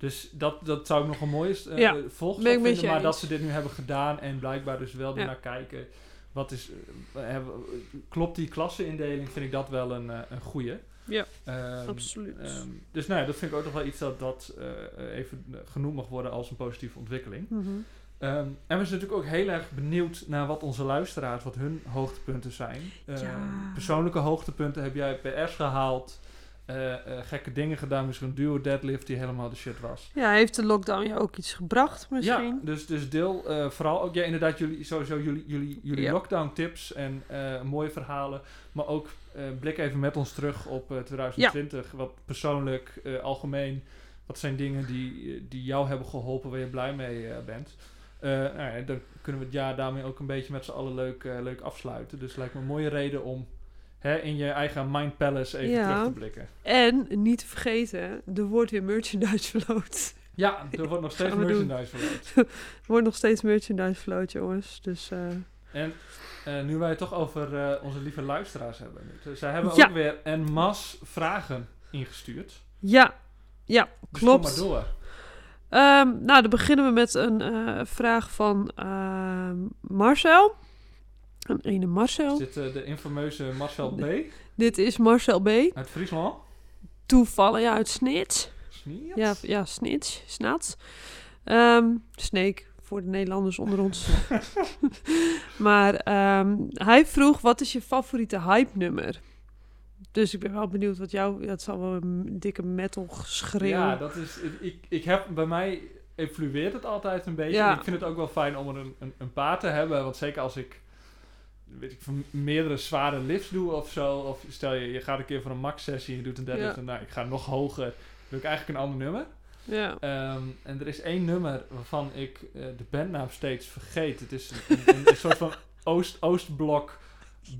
Dus dat, dat zou ik nog een mooie uh, Ja, vinden, maar dat ze dit nu hebben gedaan en blijkbaar dus wel Ja. ernaar kijken. Wat is, eh, hebben- klopt die klassenindeling, vind ik dat wel een, eh, een goeie. Ja, Ehm, absoluut. ehm, dus nou ja, dat vind ik ook nog wel iets dat, dat even genoemd mag worden als een positieve ontwikkeling. Mhm. Ehm, en we zijn natuurlijk ook heel erg benieuwd naar wat onze luisteraars, wat hun hoogtepunten zijn. Ja. Persoonlijke hoogtepunten heb jij PR's gehaald, eh, eh, gekke dingen gedaan, misschien een duo deadlift die helemaal de shit was. Ja, heeft de lockdown je ook iets gebracht misschien? Ja, dus, dus deel eh, vooral ook ja, inderdaad jullie, sowieso jullie, jullie, jullie lockdown tips en mooie verhalen. Maar ook blik even met ons terug op eh, 2020. Wat persoonlijk, algemeen, wat zijn dingen die, die jou hebben geholpen, waar je blij mee bent. Nou ja, dan kunnen we het jaar daarmee ook een beetje met z'n allen leuk, leuk afsluiten. Dus lijkt me een mooie reden om hè, in je eigen Mind Palace even Ja. terug te blikken. En, niet te vergeten, er wordt weer merchandise [laughs] verloot. Ja, er wordt nog steeds merchandise verloot. [laughs] Er wordt nog steeds merchandise verloot, jongens. Dus eh, En eh, nu wij het toch over eh, onze lieve luisteraars hebben. Dus zij hebben Ja. ook weer een mas vragen ingestuurd. ja, ja, Dus klopt. kom maar door. Ehm, nou, dan beginnen we met een vraag van ehm, Marcel. Een ene Marcel. Zit eh, de infameuze Marcel B. Dit is Marcel B. uit Friesland. Toevallig ja, uit Snits. Ja, ja Snits. Snats. Ehm Snake, voor de Nederlanders onder ons. [laughs] maar ehm, hij vroeg, wat is je favoriete hype-nummer? Dus ik ben wel benieuwd wat jou... Het zal wel een dikke metal geschreeuw. Ja, dat is... Ik, ik heb bij mij evolueert het altijd een beetje. Ja. Ik vind het ook wel fijn om er een, een, een paar te hebben. Want zeker als ik weet ik, van meerdere zware lifts doe of zo. Of stel je, je gaat een keer voor een max sessie en je doet een deadlift. Ja. En nou, ik ga nog hoger. Wil ik eigenlijk een ander nummer. ja. Ehm, en er is één nummer waarvan ik eh, de bandnaam steeds vergeet. Het is een, een, een soort van Oost, Oostblok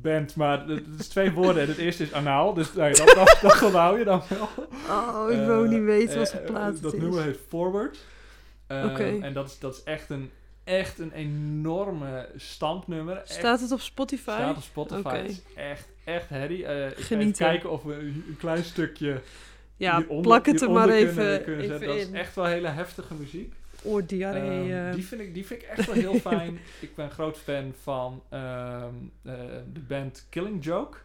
band, maar het is twee woorden. En het eerste is anaal, dus nou, dat, dat, dat onthoud je dan wel. Oh, ik Eh, wil niet weten wat eh, voor plaat het Dat is. nummer heet Forward. Ehm. En dat is, dat is echt een, echt een enorme stampnummer. Echt, Staat het op Spotify? staat op Spotify. Het is echt, echt herrie. Eh, ik ga even kijken of we een, klein stukje ja, hieronder- plak het er maar kunnen- even, kunnen even. Dat is echt wel hele heftige muziek. Oordiarree. Ehm, eh. die, vind ik, die vind ik echt wel heel [laughs] fijn. Ik ben groot fan van ehm, eh, de band Killing Joke.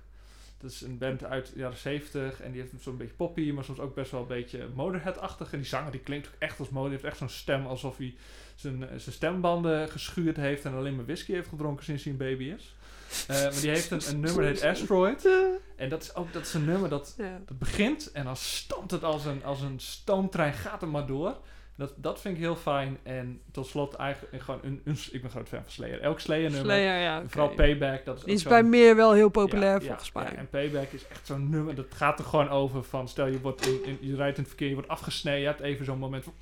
Dat is een band uit de jaren 70 en die heeft zo'n beetje poppy, maar soms ook best wel een beetje Motorhead-achtig. En die zanger die klinkt ook echt als Motorhead. Die heeft echt zo'n stem alsof hij zijn, eh, zijn stembanden geschuurd heeft en alleen maar whisky heeft gedronken sinds hij een baby is. Eh, maar die heeft een, een nummer dat heet [laughs] Asteroid. En dat is ook dat is een nummer dat dat begint en dan stampt het als een, als een stoomtrein, gaat er maar door. Dat, dat vind ik heel fijn. En tot slot eigenlijk gewoon een, een, ik ben groot fan van Slayer. Elk Slayer nummer. Slayer, ja. Vooral Payback. Dat is Die is bij meer wel heel populair ja, volgens ja, mij. Ja, en Payback is echt zo'n nummer. Dat gaat er gewoon over van... Stel je, wordt in, in- je rijdt in het verkeer, je wordt afgesneden. Je hebt even zo'n moment van...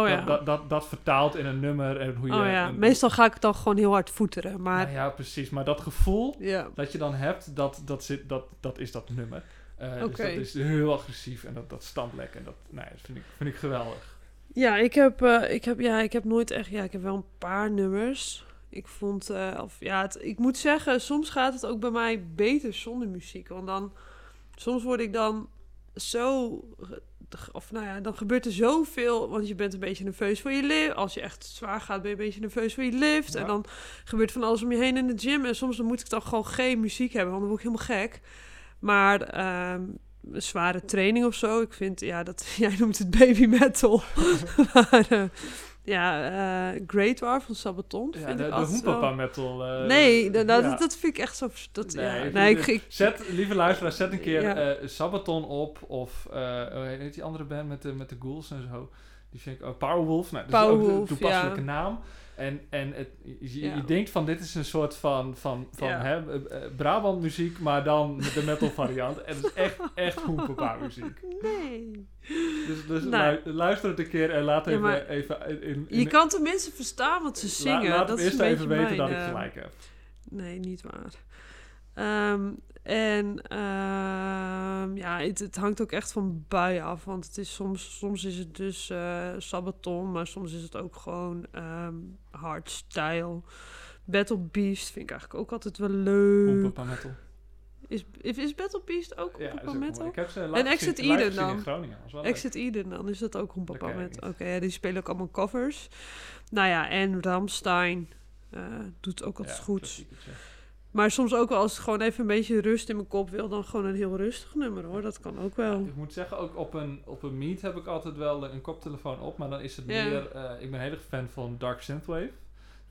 oh ja. dat, dat, dat, dat vertaalt in een nummer. En hoe je, oh ja. een- Meestal ga ik het dan gewoon heel hard voeteren. Maar Nou ja, precies. Maar dat gevoel ja. dat je dan hebt, dat, dat, zit, dat, dat is dat nummer. Eh. Dus dat is heel agressief en dat, dat stamt lekker. En dat, nee, dat vind, ik, vind ik geweldig. Ja, ik heb, eh, ik heb, ja, ik heb nooit echt... Ja, ik heb wel een paar nummers. Ik vond... eh, of, ja, het, ik moet zeggen, soms gaat het ook bij mij beter zonder muziek. Want dan... Soms word ik dan zo... Of nou ja, dan gebeurt er zoveel. Want je bent een beetje nerveus voor je lift. Als je echt zwaar gaat, ben je een beetje nerveus voor je lift. Ja. En dan gebeurt van alles om je heen in de gym. En soms dan moet ik dan gewoon geen muziek hebben. Want dan word ik helemaal gek. Maar... ehm, een zware training of zo. Ik vind, ja, dat, [laughs] jij noemt het baby metal. [laughs] maar eh, ja, eh Great War van Sabaton Ja, vind de, ik de Hoempapa metal. eh, Nee, ja. dat, dat vind ik echt zo... Dat, Nee, ja, ik nee, ik, Zet, lieve luisteraar, zet een keer Ja. eh, Sabaton op. Of, eh hoe heet die andere band met de, met de ghouls en zo. Die vind ik ook. Powerwolf. Nou, dat is ook een toepasselijke ja. naam. En, en het, je, Ja. je denkt van dit is een soort van, van, van Ja. hè, eh, eh, Brabant muziek, maar dan met de metal variant. En het is echt, echt Hoempapa [laughs] muziek. nee. Dus, dus Nee. lu- luister het een keer en laat even... even in, in, Je kan tenminste verstaan wat ze la- zingen. laat dat is eerst een even weten dat ik eh, gelijk heb. Nee, niet waar. Ehm, en ehm, ja, het, het hangt ook echt van buien af. Want het is soms, soms is het dus eh Sabaton, maar soms is het ook gewoon ehm hardstyle. Battle Beast vind ik eigenlijk ook altijd wel leuk. Hoempapa metal. Is, is, Battle Beast ook Ja, mooi. metal? Ik heb ze En Exit Eden dan? Exit Eden, dan is dat ook ken ik metal. Oké, ja, die spelen ook allemaal covers. Nou ja, en Ramstein eh, doet ook altijd Ja, goed. Maar soms ook wel als ik gewoon even een beetje rust in mijn kop wil, dan gewoon een heel rustig nummer hoor. Dat kan ook wel. Ik moet zeggen, ook op een, op een meet heb ik altijd wel een koptelefoon op. Maar dan is het meer... eh, ik ben heel erg fan van Dark Synthwave. Een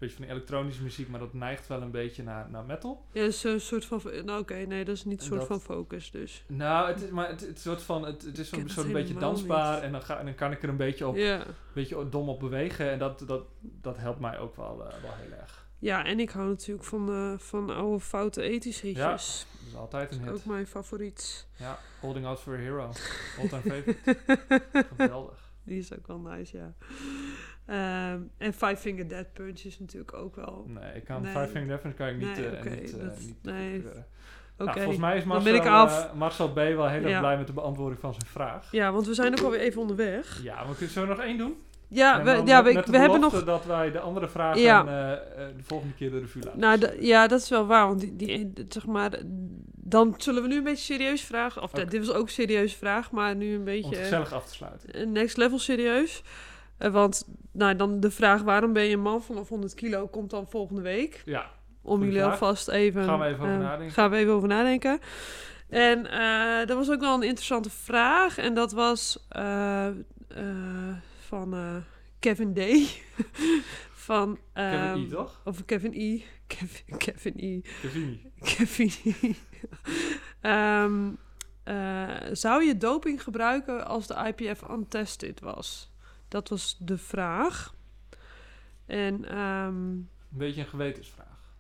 beetje van elektronische muziek, maar dat neigt wel een beetje naar, naar metal. Ja, dus een soort van. Nou, oké, nee, dat is niet een En soort dat- van focus. Dus. Nou, het is, maar het, het, soort van, het, het is soort een beetje dansbaar. niet. En dan, ga, en dan kan ik er een beetje, op, Ja. een beetje dom op bewegen. En dat, dat, dat helpt mij ook wel, eh, wel heel erg. Ja, en ik hou natuurlijk van, eh, van oude foute ethische hitjes. Dat is altijd een Dat is hit. ook mijn favoriet. Ja, Holding Out for a Hero. [laughs] All-time favorite. Geweldig. Die is ook wel nice, ja. Ehm, en Five Finger Dead Punch is natuurlijk ook wel. Nee, ik kan Nee. Five Finger Death Punch kan ik niet, Nee, eh, oké, niet, eh, dat- niet nee. Nou, volgens mij is Marcel, ben ik af. Marcel B. wel heel erg Ja. blij met de beantwoording van zijn vraag. Ja, want we zijn ook alweer even onderweg. Ja, maar kunnen- we nog één doen? Ja, we, ja, we, we hebben nog. dat wij de andere vragen Ja. eh, eh, de volgende keer de revue laten. Nou, ja, dat is wel waar. Want die, die, zeg maar, dan zullen we nu een beetje serieus vragen. Of dit was ook een serieuze vraag, maar nu een Om beetje het gezellig af te sluiten. eh, next level serieus. Eh, want nou, dan de vraag waarom ben je een man vanaf 100 kilo komt dan volgende week. Ja, Om jullie vraag. alvast even... Gaan we even over eh, nadenken. Gaan we even over nadenken. En eh dat was ook wel een interessante vraag. En dat was eh, eh, van eh, Kevin D. [laughs] van... Kevin ehm, E, toch? Of Kevin E. [laughs] Kevin, Kevin E. Kevin Kevin E. [laughs] Ehm, eh, zou je doping gebruiken als de IPF untested was? Dat was de vraag. En ehm, Een beetje een gewetensvraag.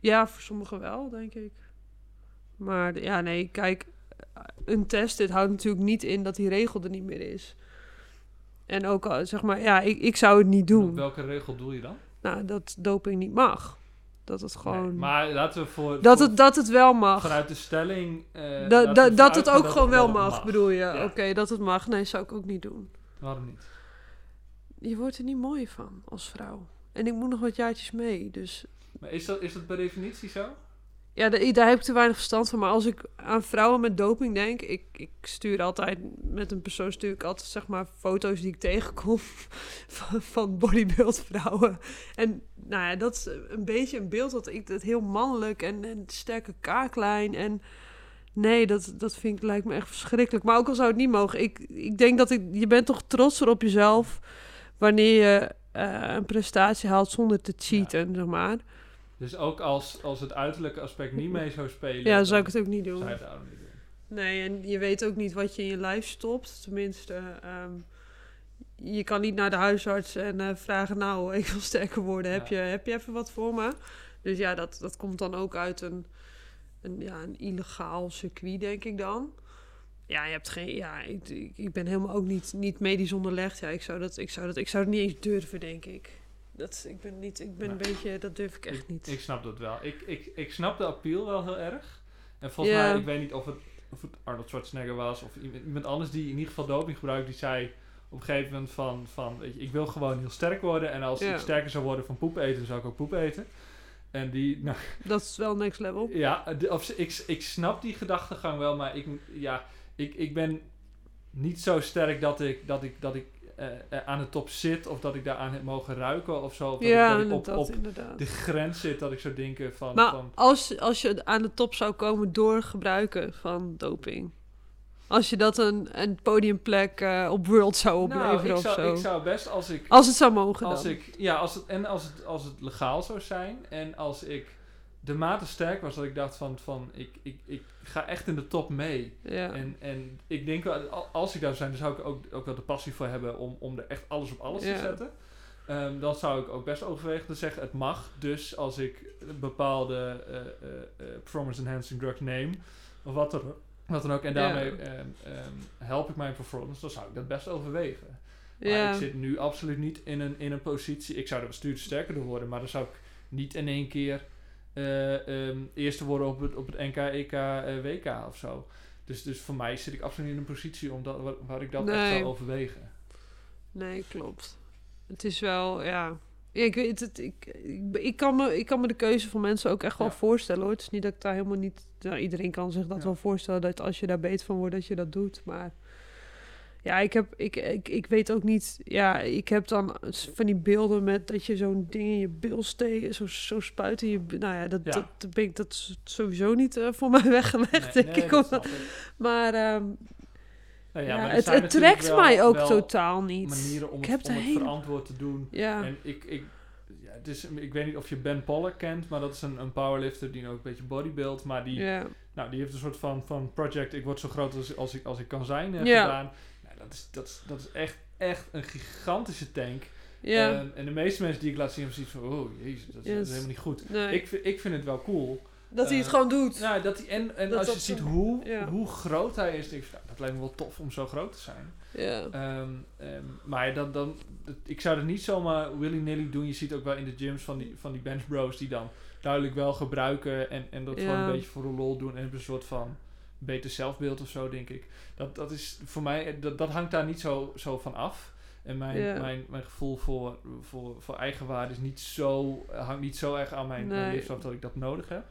ja, voor sommigen wel, denk ik. Maar ja, nee, kijk, untested houdt natuurlijk niet in dat die regel er niet meer is. En ook al, zeg maar, ja, ik, ik zou het niet op doen. welke regel doe je dan? Nou, dat doping niet mag. Dat het gewoon... Nee, maar laten we voor, dat, voor- het, dat het wel mag. vanuit de stelling... eh, Da- laten da- we dat het ook gewoon wel dat mag, bedoel je? Ja. Oké, dat het mag. Nee, zou ik ook niet doen. Waarom niet? Je wordt er niet mooi van als vrouw. En ik moet nog wat jaartjes mee, dus... Maar is dat, is dat per definitie zo? Ja, da- daar heb ik te weinig verstand van. Maar als ik aan vrouwen met doping denk... Ik, ik stuur altijd... Met een persoon stuur ik altijd, zeg maar, foto's die ik tegenkom... [laughs] van, van bodybuild vrouwen. En nou ja, dat is een beetje een beeld dat ik... Dat heel mannelijk en, en sterke kaaklijn en... Nee, dat, dat vind ik, lijkt me echt verschrikkelijk. Maar ook al zou het niet mogen. Ik, ik denk dat ik... Je bent toch trotser op jezelf... Wanneer je eh, een prestatie haalt zonder te cheaten, zeg maar. Dus ook als, als het uiterlijke aspect niet mee zou spelen... Ja, dan zou ik het ook niet doen. zou je het daarom niet doen. Nee, en je weet ook niet wat je in je lijf stopt. Tenminste, ehm, je kan niet naar de huisarts en eh, vragen, nou, [laughs] ik wil sterker worden, heb, je, heb je even wat voor me? Dus ja, dat, dat komt dan ook uit een, een, ja, een illegaal circuit, denk ik dan. Ja, je hebt geen, ja, ik, ik, ik ben helemaal ook niet, niet medisch onderlegd. Ja, ik zou, dat, ik, zou dat, ik zou het niet eens durven, denk ik. Dat, ik ben, niet, ik ben een Nee. beetje, dat durf ik echt niet. Ik snap dat wel. Ik, ik, ik snap de appeal wel heel erg. En volgens mij, ik weet niet of het, of het Arnold Schwarzenegger was of iemand, iemand anders die in ieder geval doping gebruikt, die zei op een gegeven moment van, van weet je, ik wil gewoon heel sterk worden en als ik sterker zou worden van poep eten, zou ik ook poep eten. En die, nou Dat is wel next level. ja, de, of, ik, ik snap die gedachtegang wel, maar ik, ja, ik, ik ben niet zo sterk dat ik, dat ik, dat ik eh, eh, aan de top zit of dat ik daar aan heb mogen ruiken of zo. Of dat Ja, ik, dat ik op, dat op inderdaad. de grens zit dat ik zou denken van... Maar van als, als je aan de top zou komen door gebruiken van doping. Als je dat een, een podiumplek eh, op World zou opleveren nou, ik of zou, zo. ik zou best als ik... Als het zou mogen Als dan. ik, ja, als het, en als het, als het legaal zou zijn en als ik de mate sterk was dat ik dacht van, van ik, ik, ik ga echt in de top mee. ja. En, en ik denk wel, al- als ik daar zou zijn, dan zou ik ook, ook wel de passie voor hebben om, om er echt alles op alles Ja. te zetten. Ehm, dan zou ik ook best overwegen te zeggen, het mag. Dus als ik bepaalde eh, eh, eh, performance enhancing drugs neem, of wat, er, wat dan ook, en Ja. daarmee ehm, ehm, help ik mijn performance, dan zou ik dat best overwegen. Maar ik zit nu absoluut niet in een, in een positie. Ik zou er bestuurder sterker door worden, maar dan zou ik niet in één keer ehm, eerste worden op het, op het NK, EK, eh, WK of zo. Dus, dus voor mij zit ik absoluut niet in een positie om dat, waar, waar ik dat echt zou overwegen. Nee, klopt. Het is wel, ja. Ja, ik weet het. Ik, ik, ik, kan me, ik kan me de keuze van mensen ook echt wel Ja. voorstellen hoor. Het is niet dat ik daar helemaal niet. Nou, iedereen kan zich dat Ja. wel voorstellen dat als je daar beter van wordt, dat je dat doet. Maar ja, ik heb, ik, ik, ik weet ook niet. Ja, ik heb dan van die beelden met dat je zo'n ding in je bil steekt, zo, zo spuit in je. Nou ja, dat, Ja. dat, dat, ben ik, dat is sowieso niet eh, voor mij [laughs] weggelegd. Nee, denk nee, ik, dat omdat- maar ehm, Nou ja, maar het, trekt wel- mij ook totaal niet. Manieren om ik het, heb om het verantwoord te doen. Ja. En ik, ik, ja, het is, ik weet niet of je Ben Pollack kent, maar dat is een, een powerlifter die ook een beetje bodybuild. Maar die, nou, die heeft een soort van, van project, ik word zo groot als, als, ik, als ik kan zijn, eh, Ja. gedaan. Dat, is, dat, is, dat is echt, echt een gigantische tank. Ja. Ehm, en de meeste mensen die ik laat zien, hebben zoiets van, oh jezus, dat is, Ja, dat is dat- helemaal niet goed. nee. Ik, vind- ik vind het wel cool. dat hij het eh, gewoon doet. Nou, dat hij, en en Dat als je dat ziet hoe, ja. hoe groot hij is, denk ik, nou, dat lijkt me wel tof om zo groot te zijn. ja. Ehm, ehm, maar dan, dan, dat- ik zou het niet zomaar willy-nilly doen. Je ziet ook wel in de gyms van die, van die bench bros die dan duidelijk wel gebruiken en, en dat gewoon Ja. een beetje voor de lol doen en een soort van beter zelfbeeld of zo, denk ik. Dat, dat is voor mij, dat, dat hangt daar niet zo, zo van af. En mijn, Ja. mijn, mijn gevoel voor, voor, voor eigenwaarde is niet zo, hangt niet zo erg aan mijn, mijn Nee. leeftijd dat ik dat nodig heb.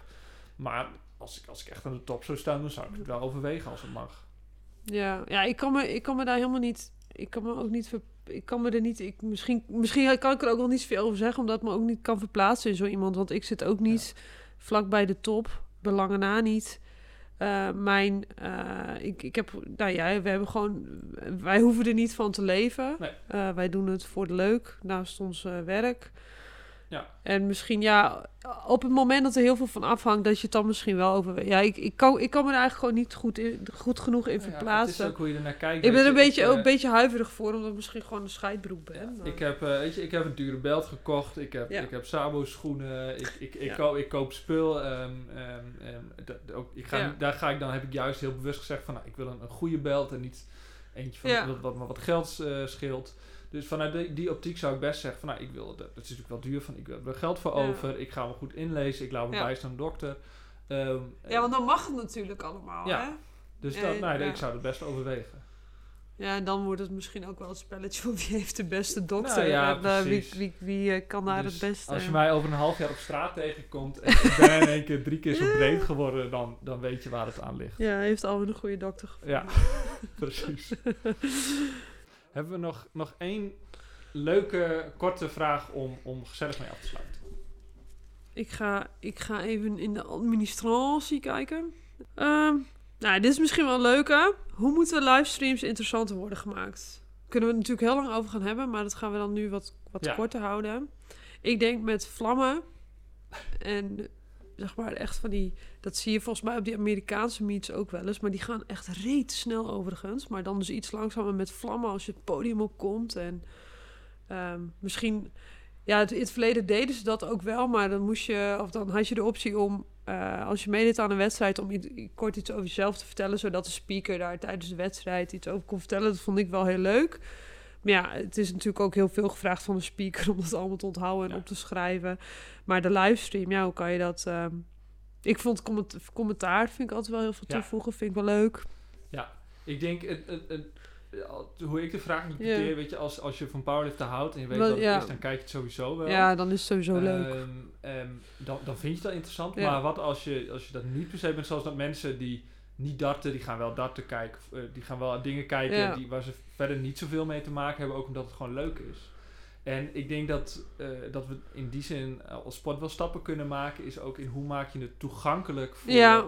Maar als ik, als ik echt aan de top zou staan, dan zou ik het wel overwegen als het mag. Ja, ja ik, kan me, ik kan me daar helemaal niet... Ik kan me ook niet... Ver, ik kan me er niet... Ik, misschien, misschien kan ik er ook wel niet zoveel over zeggen... omdat ik me ook niet kan verplaatsen in zo iemand. Want ik zit ook niet vlak bij de top. Belangen na niet. Eh, mijn... eh, ik, ik heb... Nou ja, we hebben gewoon... Wij hoeven er niet van te leven. Nee. Eh, wij doen het voor de leuk. Naast ons werk. Ja. En misschien, ja, op het moment dat er heel veel van afhangt, dat je het dan misschien wel overweegt. Ja, ik, ik, kan, ik kan me er eigenlijk gewoon niet goed, in, goed genoeg in Ja, verplaatsen. is ook hoe je ernaar kijkt. ik ben er een je. beetje, ook eh, een beetje huiverig voor, omdat ik misschien gewoon een scheidbroek ben. Ja, maar- ik, heb, eh, weet je, ik heb een dure belt gekocht. Ik heb, Ja. ik heb Sabo schoenen. Ik, ik, ik, Ja. koop, ik koop spul. ehm, ehm, ehm, ook, ik ga Ja. daar ga ik dan, heb ik juist heel bewust gezegd van, nou, ik wil een, een goede belt en niet eentje van Ja. wat, wat me wat geld eh, scheelt. Dus vanuit die, die optiek zou ik best zeggen van, nou, ik wil, dat, dat is natuurlijk wel duur, van, ik heb er geld voor Ja. over. Ik ga me goed inlezen. Ik laat me Ja. bijstaan een dokter. Ehm, Ja, want dan mag het natuurlijk allemaal, Ja. hè? dus dat, nou, ja. ik zou het best overwegen. Ja, en dan wordt het misschien ook wel het spelletje van wie heeft de beste dokter. Nou ja, en, eh, wie, wie, wie eh, kan daar Dus het beste... Als je mij over een half jaar op straat tegenkomt en ik [laughs] ben in één keer drie keer zo breed geworden, dan, dan weet je waar het aan ligt. Ja, heeft alweer een goede dokter gevonden. Ja, [laughs] precies. [laughs] Hebben we nog, nog één leuke, korte vraag om, om gezellig mee af te sluiten? Ik ga, ik ga even in de administratie kijken. Ehm, nou, dit is misschien wel een leuke. Hoe moeten livestreams interessanter worden gemaakt? Kunnen we het natuurlijk heel lang over gaan hebben, maar dat gaan we dan nu wat, wat Ja. korter houden. Ik denk met vlammen en zeg maar echt van die... Dat zie je volgens mij op die Amerikaanse meets ook wel eens. Maar die gaan echt reet snel overigens. Maar dan dus iets langzamer met vlammen als je het podium op komt. En ehm, misschien... Ja, het- in het verleden deden ze dat ook wel. Maar dan moest je... Of dan had je de optie om... eh, als je meedeed aan een wedstrijd... om i- kort iets over jezelf te vertellen... zodat de speaker daar tijdens de wedstrijd iets over kon vertellen. Dat vond ik wel heel leuk. Maar ja, het is natuurlijk ook heel veel gevraagd van de speaker... [laughs] om dat allemaal te onthouden en Ja. op te schrijven. Maar de livestream, ja, hoe kan je dat... ehm, ik vond comment- commentaar, vind ik altijd wel heel veel Ja. toevoegen. Vind ik wel leuk. Ik denk, het, het, het- hoe ik de vraag interpreteer, Ja. weet je, als, als je van powerliften houdt en je weet wat het ja. is, dan kijk je het sowieso wel. Ja, dan is het sowieso leuk. Ehm, ehm, dan, dan vind je dat interessant. Ja. Maar wat als je, als je dat niet per se bent, zoals dat mensen die niet darten, die gaan wel darten kijken. eh, die gaan wel dingen kijken Ja. die, waar ze verder niet zoveel mee te maken hebben, ook omdat het gewoon leuk is. En ik denk dat, eh, dat we in die zin eh, als sport wel stappen kunnen maken, is ook in hoe maak je het toegankelijk voor, Ja.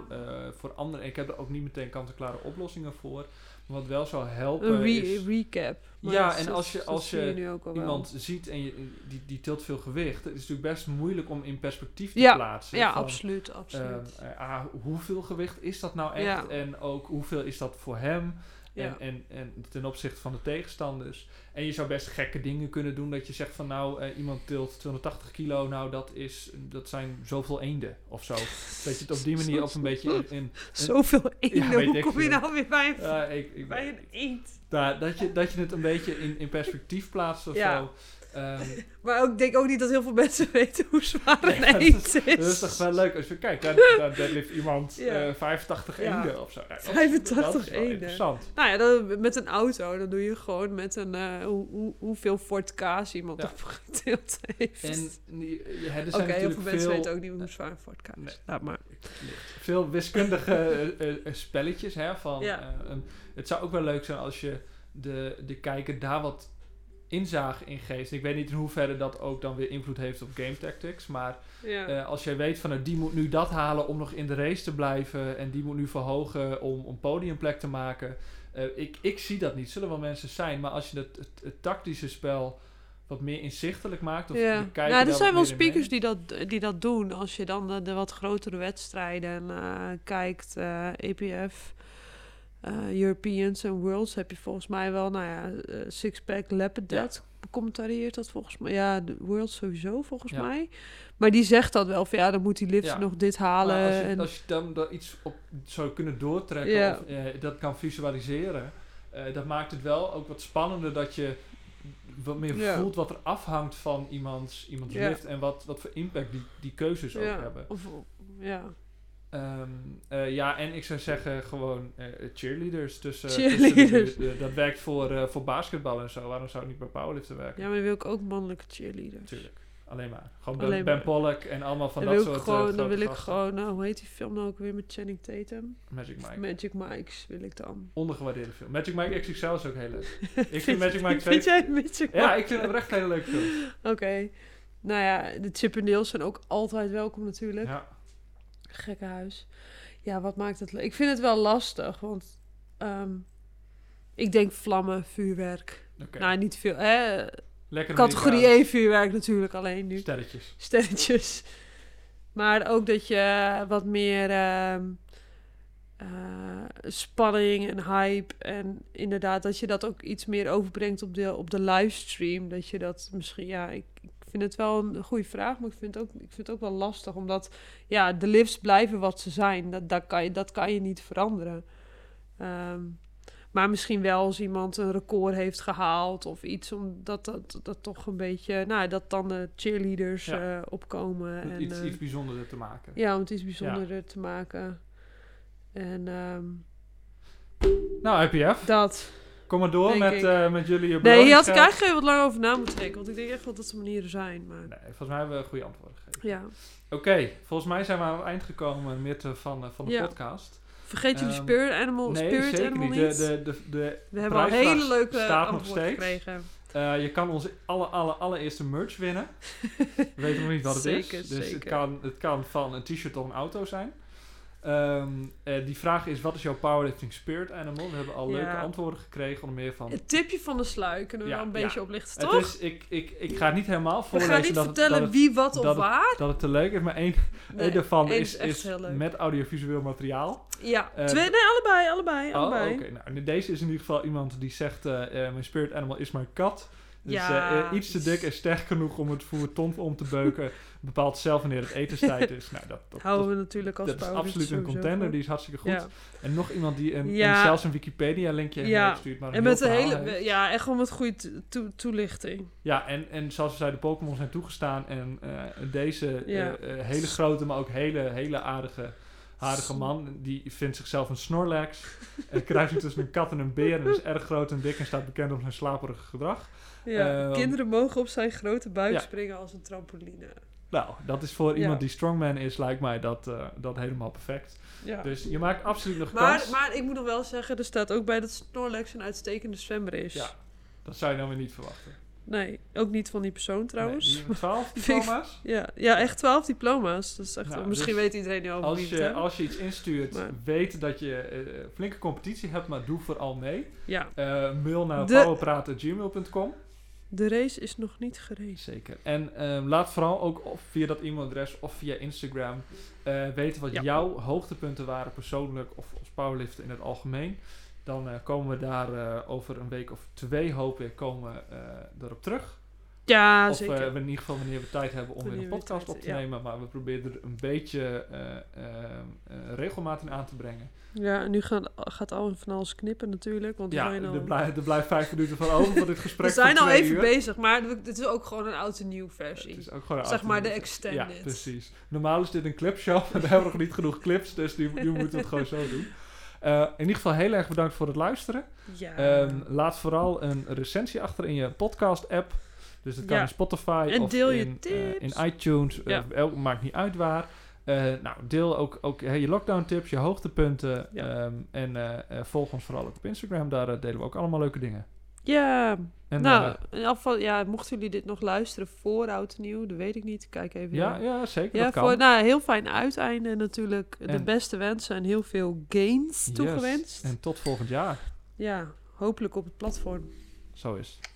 voor anderen. Ik heb er ook niet meteen kant-en-klare oplossingen voor. Wat wel zou helpen Een re- is recap. Maar Ja, en als je- als je wel. iemand ziet en je, die, die tilt veel gewicht. Het is natuurlijk best moeilijk om in perspectief te Ja, plaatsen. Ja, van, absoluut, absoluut. ah, hoeveel gewicht is dat nou echt? Ja. En ook hoeveel is dat voor hem? En, Ja. en, en ten opzichte van de tegenstanders. En je zou best gekke dingen kunnen doen. Dat je zegt van nou, eh, iemand tilt 280 kilo. Nou, dat, is, dat zijn zoveel eenden of zo. dat je het op die manier ook een [laughs] beetje in... in Zoveel eenden, hoe kom je nou weer bij een, ik, ik, bij een eend? daar, dat, je, dat je het een beetje in, in perspectief plaatst of Ja. zo. Ehm, [laughs] Maar ook, ik denk ook niet dat heel veel mensen [laughs] weten hoe zwaar een Ja, dat eend is. Dat is toch wel leuk als je kijkt, daar, [laughs] daar deadlift iemand Ja. eh 85 Ja. eenden of zo. Ja, dat is- 85 dat is eenden. interessant. Nou ja, dan, met een auto, dan doe je gewoon met een... eh, hoe, hoe, hoeveel Ford Ka's iemand Ja. opgetild heeft. En er heel veel mensen veel, weten ook niet hoe zwaar een Ford is. Nee. Laat maar. veel wiskundige eh, eh, eh, spelletjes. Hè, van, Ja. eh, een- het zou ook wel leuk zijn als je de, de kijker daar wat inzage in geeft. Ik weet niet in hoeverre dat ook dan weer invloed heeft op game tactics. Maar Ja. eh, als jij weet van nou, die moet nu dat halen om nog in de race te blijven. En die moet nu verhogen om, om podiumplek te maken. Eh, ik, ik zie dat niet. Zullen wel mensen zijn. Maar als je het, het, het tactische spel wat meer inzichtelijk maakt. Of ja. kijker Nou, er zijn wel speakers die dat, die dat doen. Als je dan de, de wat grotere wedstrijden eh, kijkt, EPF, eh, Europeans en Worlds, heb je volgens mij wel, nou ja, eh, Sixpack, Leopard Ja. Dead commentarieert dat volgens mij. Ja, de Worlds sowieso volgens Ja. mij. Maar die zegt dat wel van ja, dan moet die lift nog dit halen. Maar als, je, en, als je dan daar iets op zou kunnen doortrekken of eh, dat kan visualiseren, dat maakt het wel ook wat spannender dat je wat meer Ja. voelt wat er afhangt van iemands, iemands Ja. lift en wat, wat voor impact die, die keuzes ook hebben. Of, ja. Ehm, eh, ja, en ik zou zeggen gewoon eh, cheerleaders tussen. Cheerleaders. tussen dat werkt voor, eh, voor basketbal en zo. Waarom zou het niet bij powerliften werken? ja, maar dan wil ik ook mannelijke cheerleaders. Natuurlijk. Alleen maar. Gewoon Alleen ben, ben maar. Pollock en allemaal van dan dat soort gewoon, dan wil ik gasten. gewoon, nou, hoe heet die film nou ook weer met Channing Tatum? Magic Mike. Magic Mike's wil ik dan. Ondergewaardeerde film. Magic Mike XXL is ook heel leuk. [laughs] Ik vind Magic Mike 2... Vind jij Magic Ja, Mike? ik vind het echt een hele leuke film. Oké. Nou ja, de Chip en zijn ook altijd welkom natuurlijk. Ja. Gekke huis. Ja, wat maakt het? Ik vind het wel lastig, want ehm, ik denk vlammen, vuurwerk. Nou, niet veel. Hè? Lekker Categorie Amerikaans. 1 vuurwerk natuurlijk alleen nu. Sterretjes. sterretjes. Maar ook dat je wat meer ehm, eh, spanning en hype. En inderdaad, dat je dat ook iets meer overbrengt op de, op de livestream. Dat je dat misschien, ja, ik, ik vind het wel een goede vraag, maar ik vind, het ook, ik vind het ook wel lastig. Omdat, ja, de lifts blijven wat ze zijn. Dat, dat, kan, je, dat kan je niet veranderen. Ehm, maar misschien wel als iemand een record heeft gehaald of iets, omdat dat, dat toch een beetje, nou, dat dan de cheerleaders Ja. eh, opkomen. Met en, iets, iets bijzonders te maken. ja, om het iets bijzonderder te maken. En ehm, Nou, IPF. dat. Kom maar door met, eh, met jullie Nee, hier had ik eigenlijk even wat langer over na moeten denken. Want ik denk echt wel dat er manieren zijn. Maar Nee, volgens mij hebben we goede antwoorden gegeven. ja. Oké, volgens mij zijn we aan het eind gekomen, van, eh, van de Ja. podcast. Vergeet jullie Ehm, Spirit Animal, nee, Spirit zeker Animal niet. De, de, de, de, We hebben al hele leuke staat nog antwoorden steeds. gekregen. eh, je kan onze alle, alle, allereerste merch winnen. [laughs] We weten nog niet wat het Zeker, is. Dus het kan, het kan van een t-shirt of een auto zijn. Ehm, eh, die vraag is, wat is jouw powerlifting spirit animal? We hebben al Ja. leuke antwoorden gekregen, onder meer van... Het tipje van de sluik kunnen we Ja, wel een beetje ja. oplichten, Het toch? is, ik, ik, ik ga het niet helemaal we voorlezen. gaan niet dat het- vertellen dat het, wie, wat of dat het- waar. dat het te leuk is, maar één, Nee, daarvan is, is met audiovisueel materiaal. Ja, eh, twee, nee, allebei, allebei, Oh, allebei. Nou, nu deze is in ieder geval iemand die zegt, eh, mijn spirit animal is mijn kat. Dus Ja. eh, eh, iets te dik en sterk genoeg om het voor mijn ton om te beuken. Bepaalt zelf wanneer het etenstijd is. Nou, dat, dat, Houden dat, we natuurlijk als dat is absoluut een contender, die is hartstikke goed. Ja. En nog iemand die een, Ja. een- zelfs een Wikipedia-linkje heeft Ja. gestuurd. Maar En met een hele, heeft. ja, echt gewoon met goede to- to- toelichting. Ja, en, en zoals we zeiden, de Pokémon zijn toegestaan. En eh, deze hele grote, maar ook hele, hele aardige, aardige man, die vindt zichzelf een Snorlax. en kruist tussen een kat en een beer. En is erg groot en dik en staat bekend om zijn slaperige gedrag. Ja, Ehm, kinderen mogen op zijn grote buik ja. springen als een trampoline. Nou, dat is voor iemand die strongman is, lijkt mij dat, eh, dat helemaal perfect. Ja. Dus je maakt absoluut nog maar, kans. maar ik moet nog wel zeggen, er staat ook bij dat Snorlax een uitstekende zwemmer is. Ja. Dat zou je dan weer niet verwachten. Nee, ook niet van die persoon trouwens. Nee, die hebben 12 Vind ik- diploma's. Ja, ja, echt 12 diploma's. Dat is echt, Nou, misschien dus weet iedereen nu al wie Als het je, hebben. als je iets instuurt, Maar- weet dat je eh, flinke competitie hebt, maar doe vooral mee. Ja, Eh, mail naar De-. De race is nog niet gereden. Zeker. En ehm, laat vooral ook of via dat e-mailadres of via Instagram eh, weten wat Ja. jouw hoogtepunten waren persoonlijk of als powerlifter in het algemeen. Dan eh, komen we daar eh, over een week of twee, hoop ik, komen we eh, erop terug. Ja, of zeker. eh, in ieder geval wanneer we tijd hebben om weer Wanneer een we podcast tijd- op te ja. nemen. Maar we proberen er een beetje eh, regelmaat in aan te brengen. Ja, en nu gaat, gaat Alwin van alles knippen natuurlijk. Want we Ja, zijn al, er, blijft, er vijf minuten van over voor dit [laughs] gesprek. we zijn al even uur. bezig, maar het is ook gewoon een oud en nieuw Het versie. is ook gewoon een Zeg maar de extended. Ja, precies. Normaal is dit een clipshow, [laughs] maar we hebben nog niet genoeg clips, dus nu, nu moeten we het gewoon zo doen. In ieder geval heel erg bedankt voor het luisteren. Ja. Ehm, laat vooral een recensie achter in je podcast-app. Dus dat kan Ja. in Spotify En of deel je in, eh, tips. in iTunes. eh, Ja. elk- maakt niet uit waar. Eh, nou, deel ook, ook je lockdown-tips, je hoogtepunten. Ja. ehm, en volg ons vooral ook op Instagram. Daar delen we ook allemaal leuke dingen. ja, En, nou, eh, in ja, mochten jullie dit nog luisteren voor oud en nieuw, dat weet ik niet. Kijk even. ja, ja, zeker. Ja, dat kan. voor nou, heel fijn uiteinde natuurlijk. De En- beste wensen en heel veel gains Yes. toegewenst. En tot volgend jaar. Ja, hopelijk op het platform. Zo is het.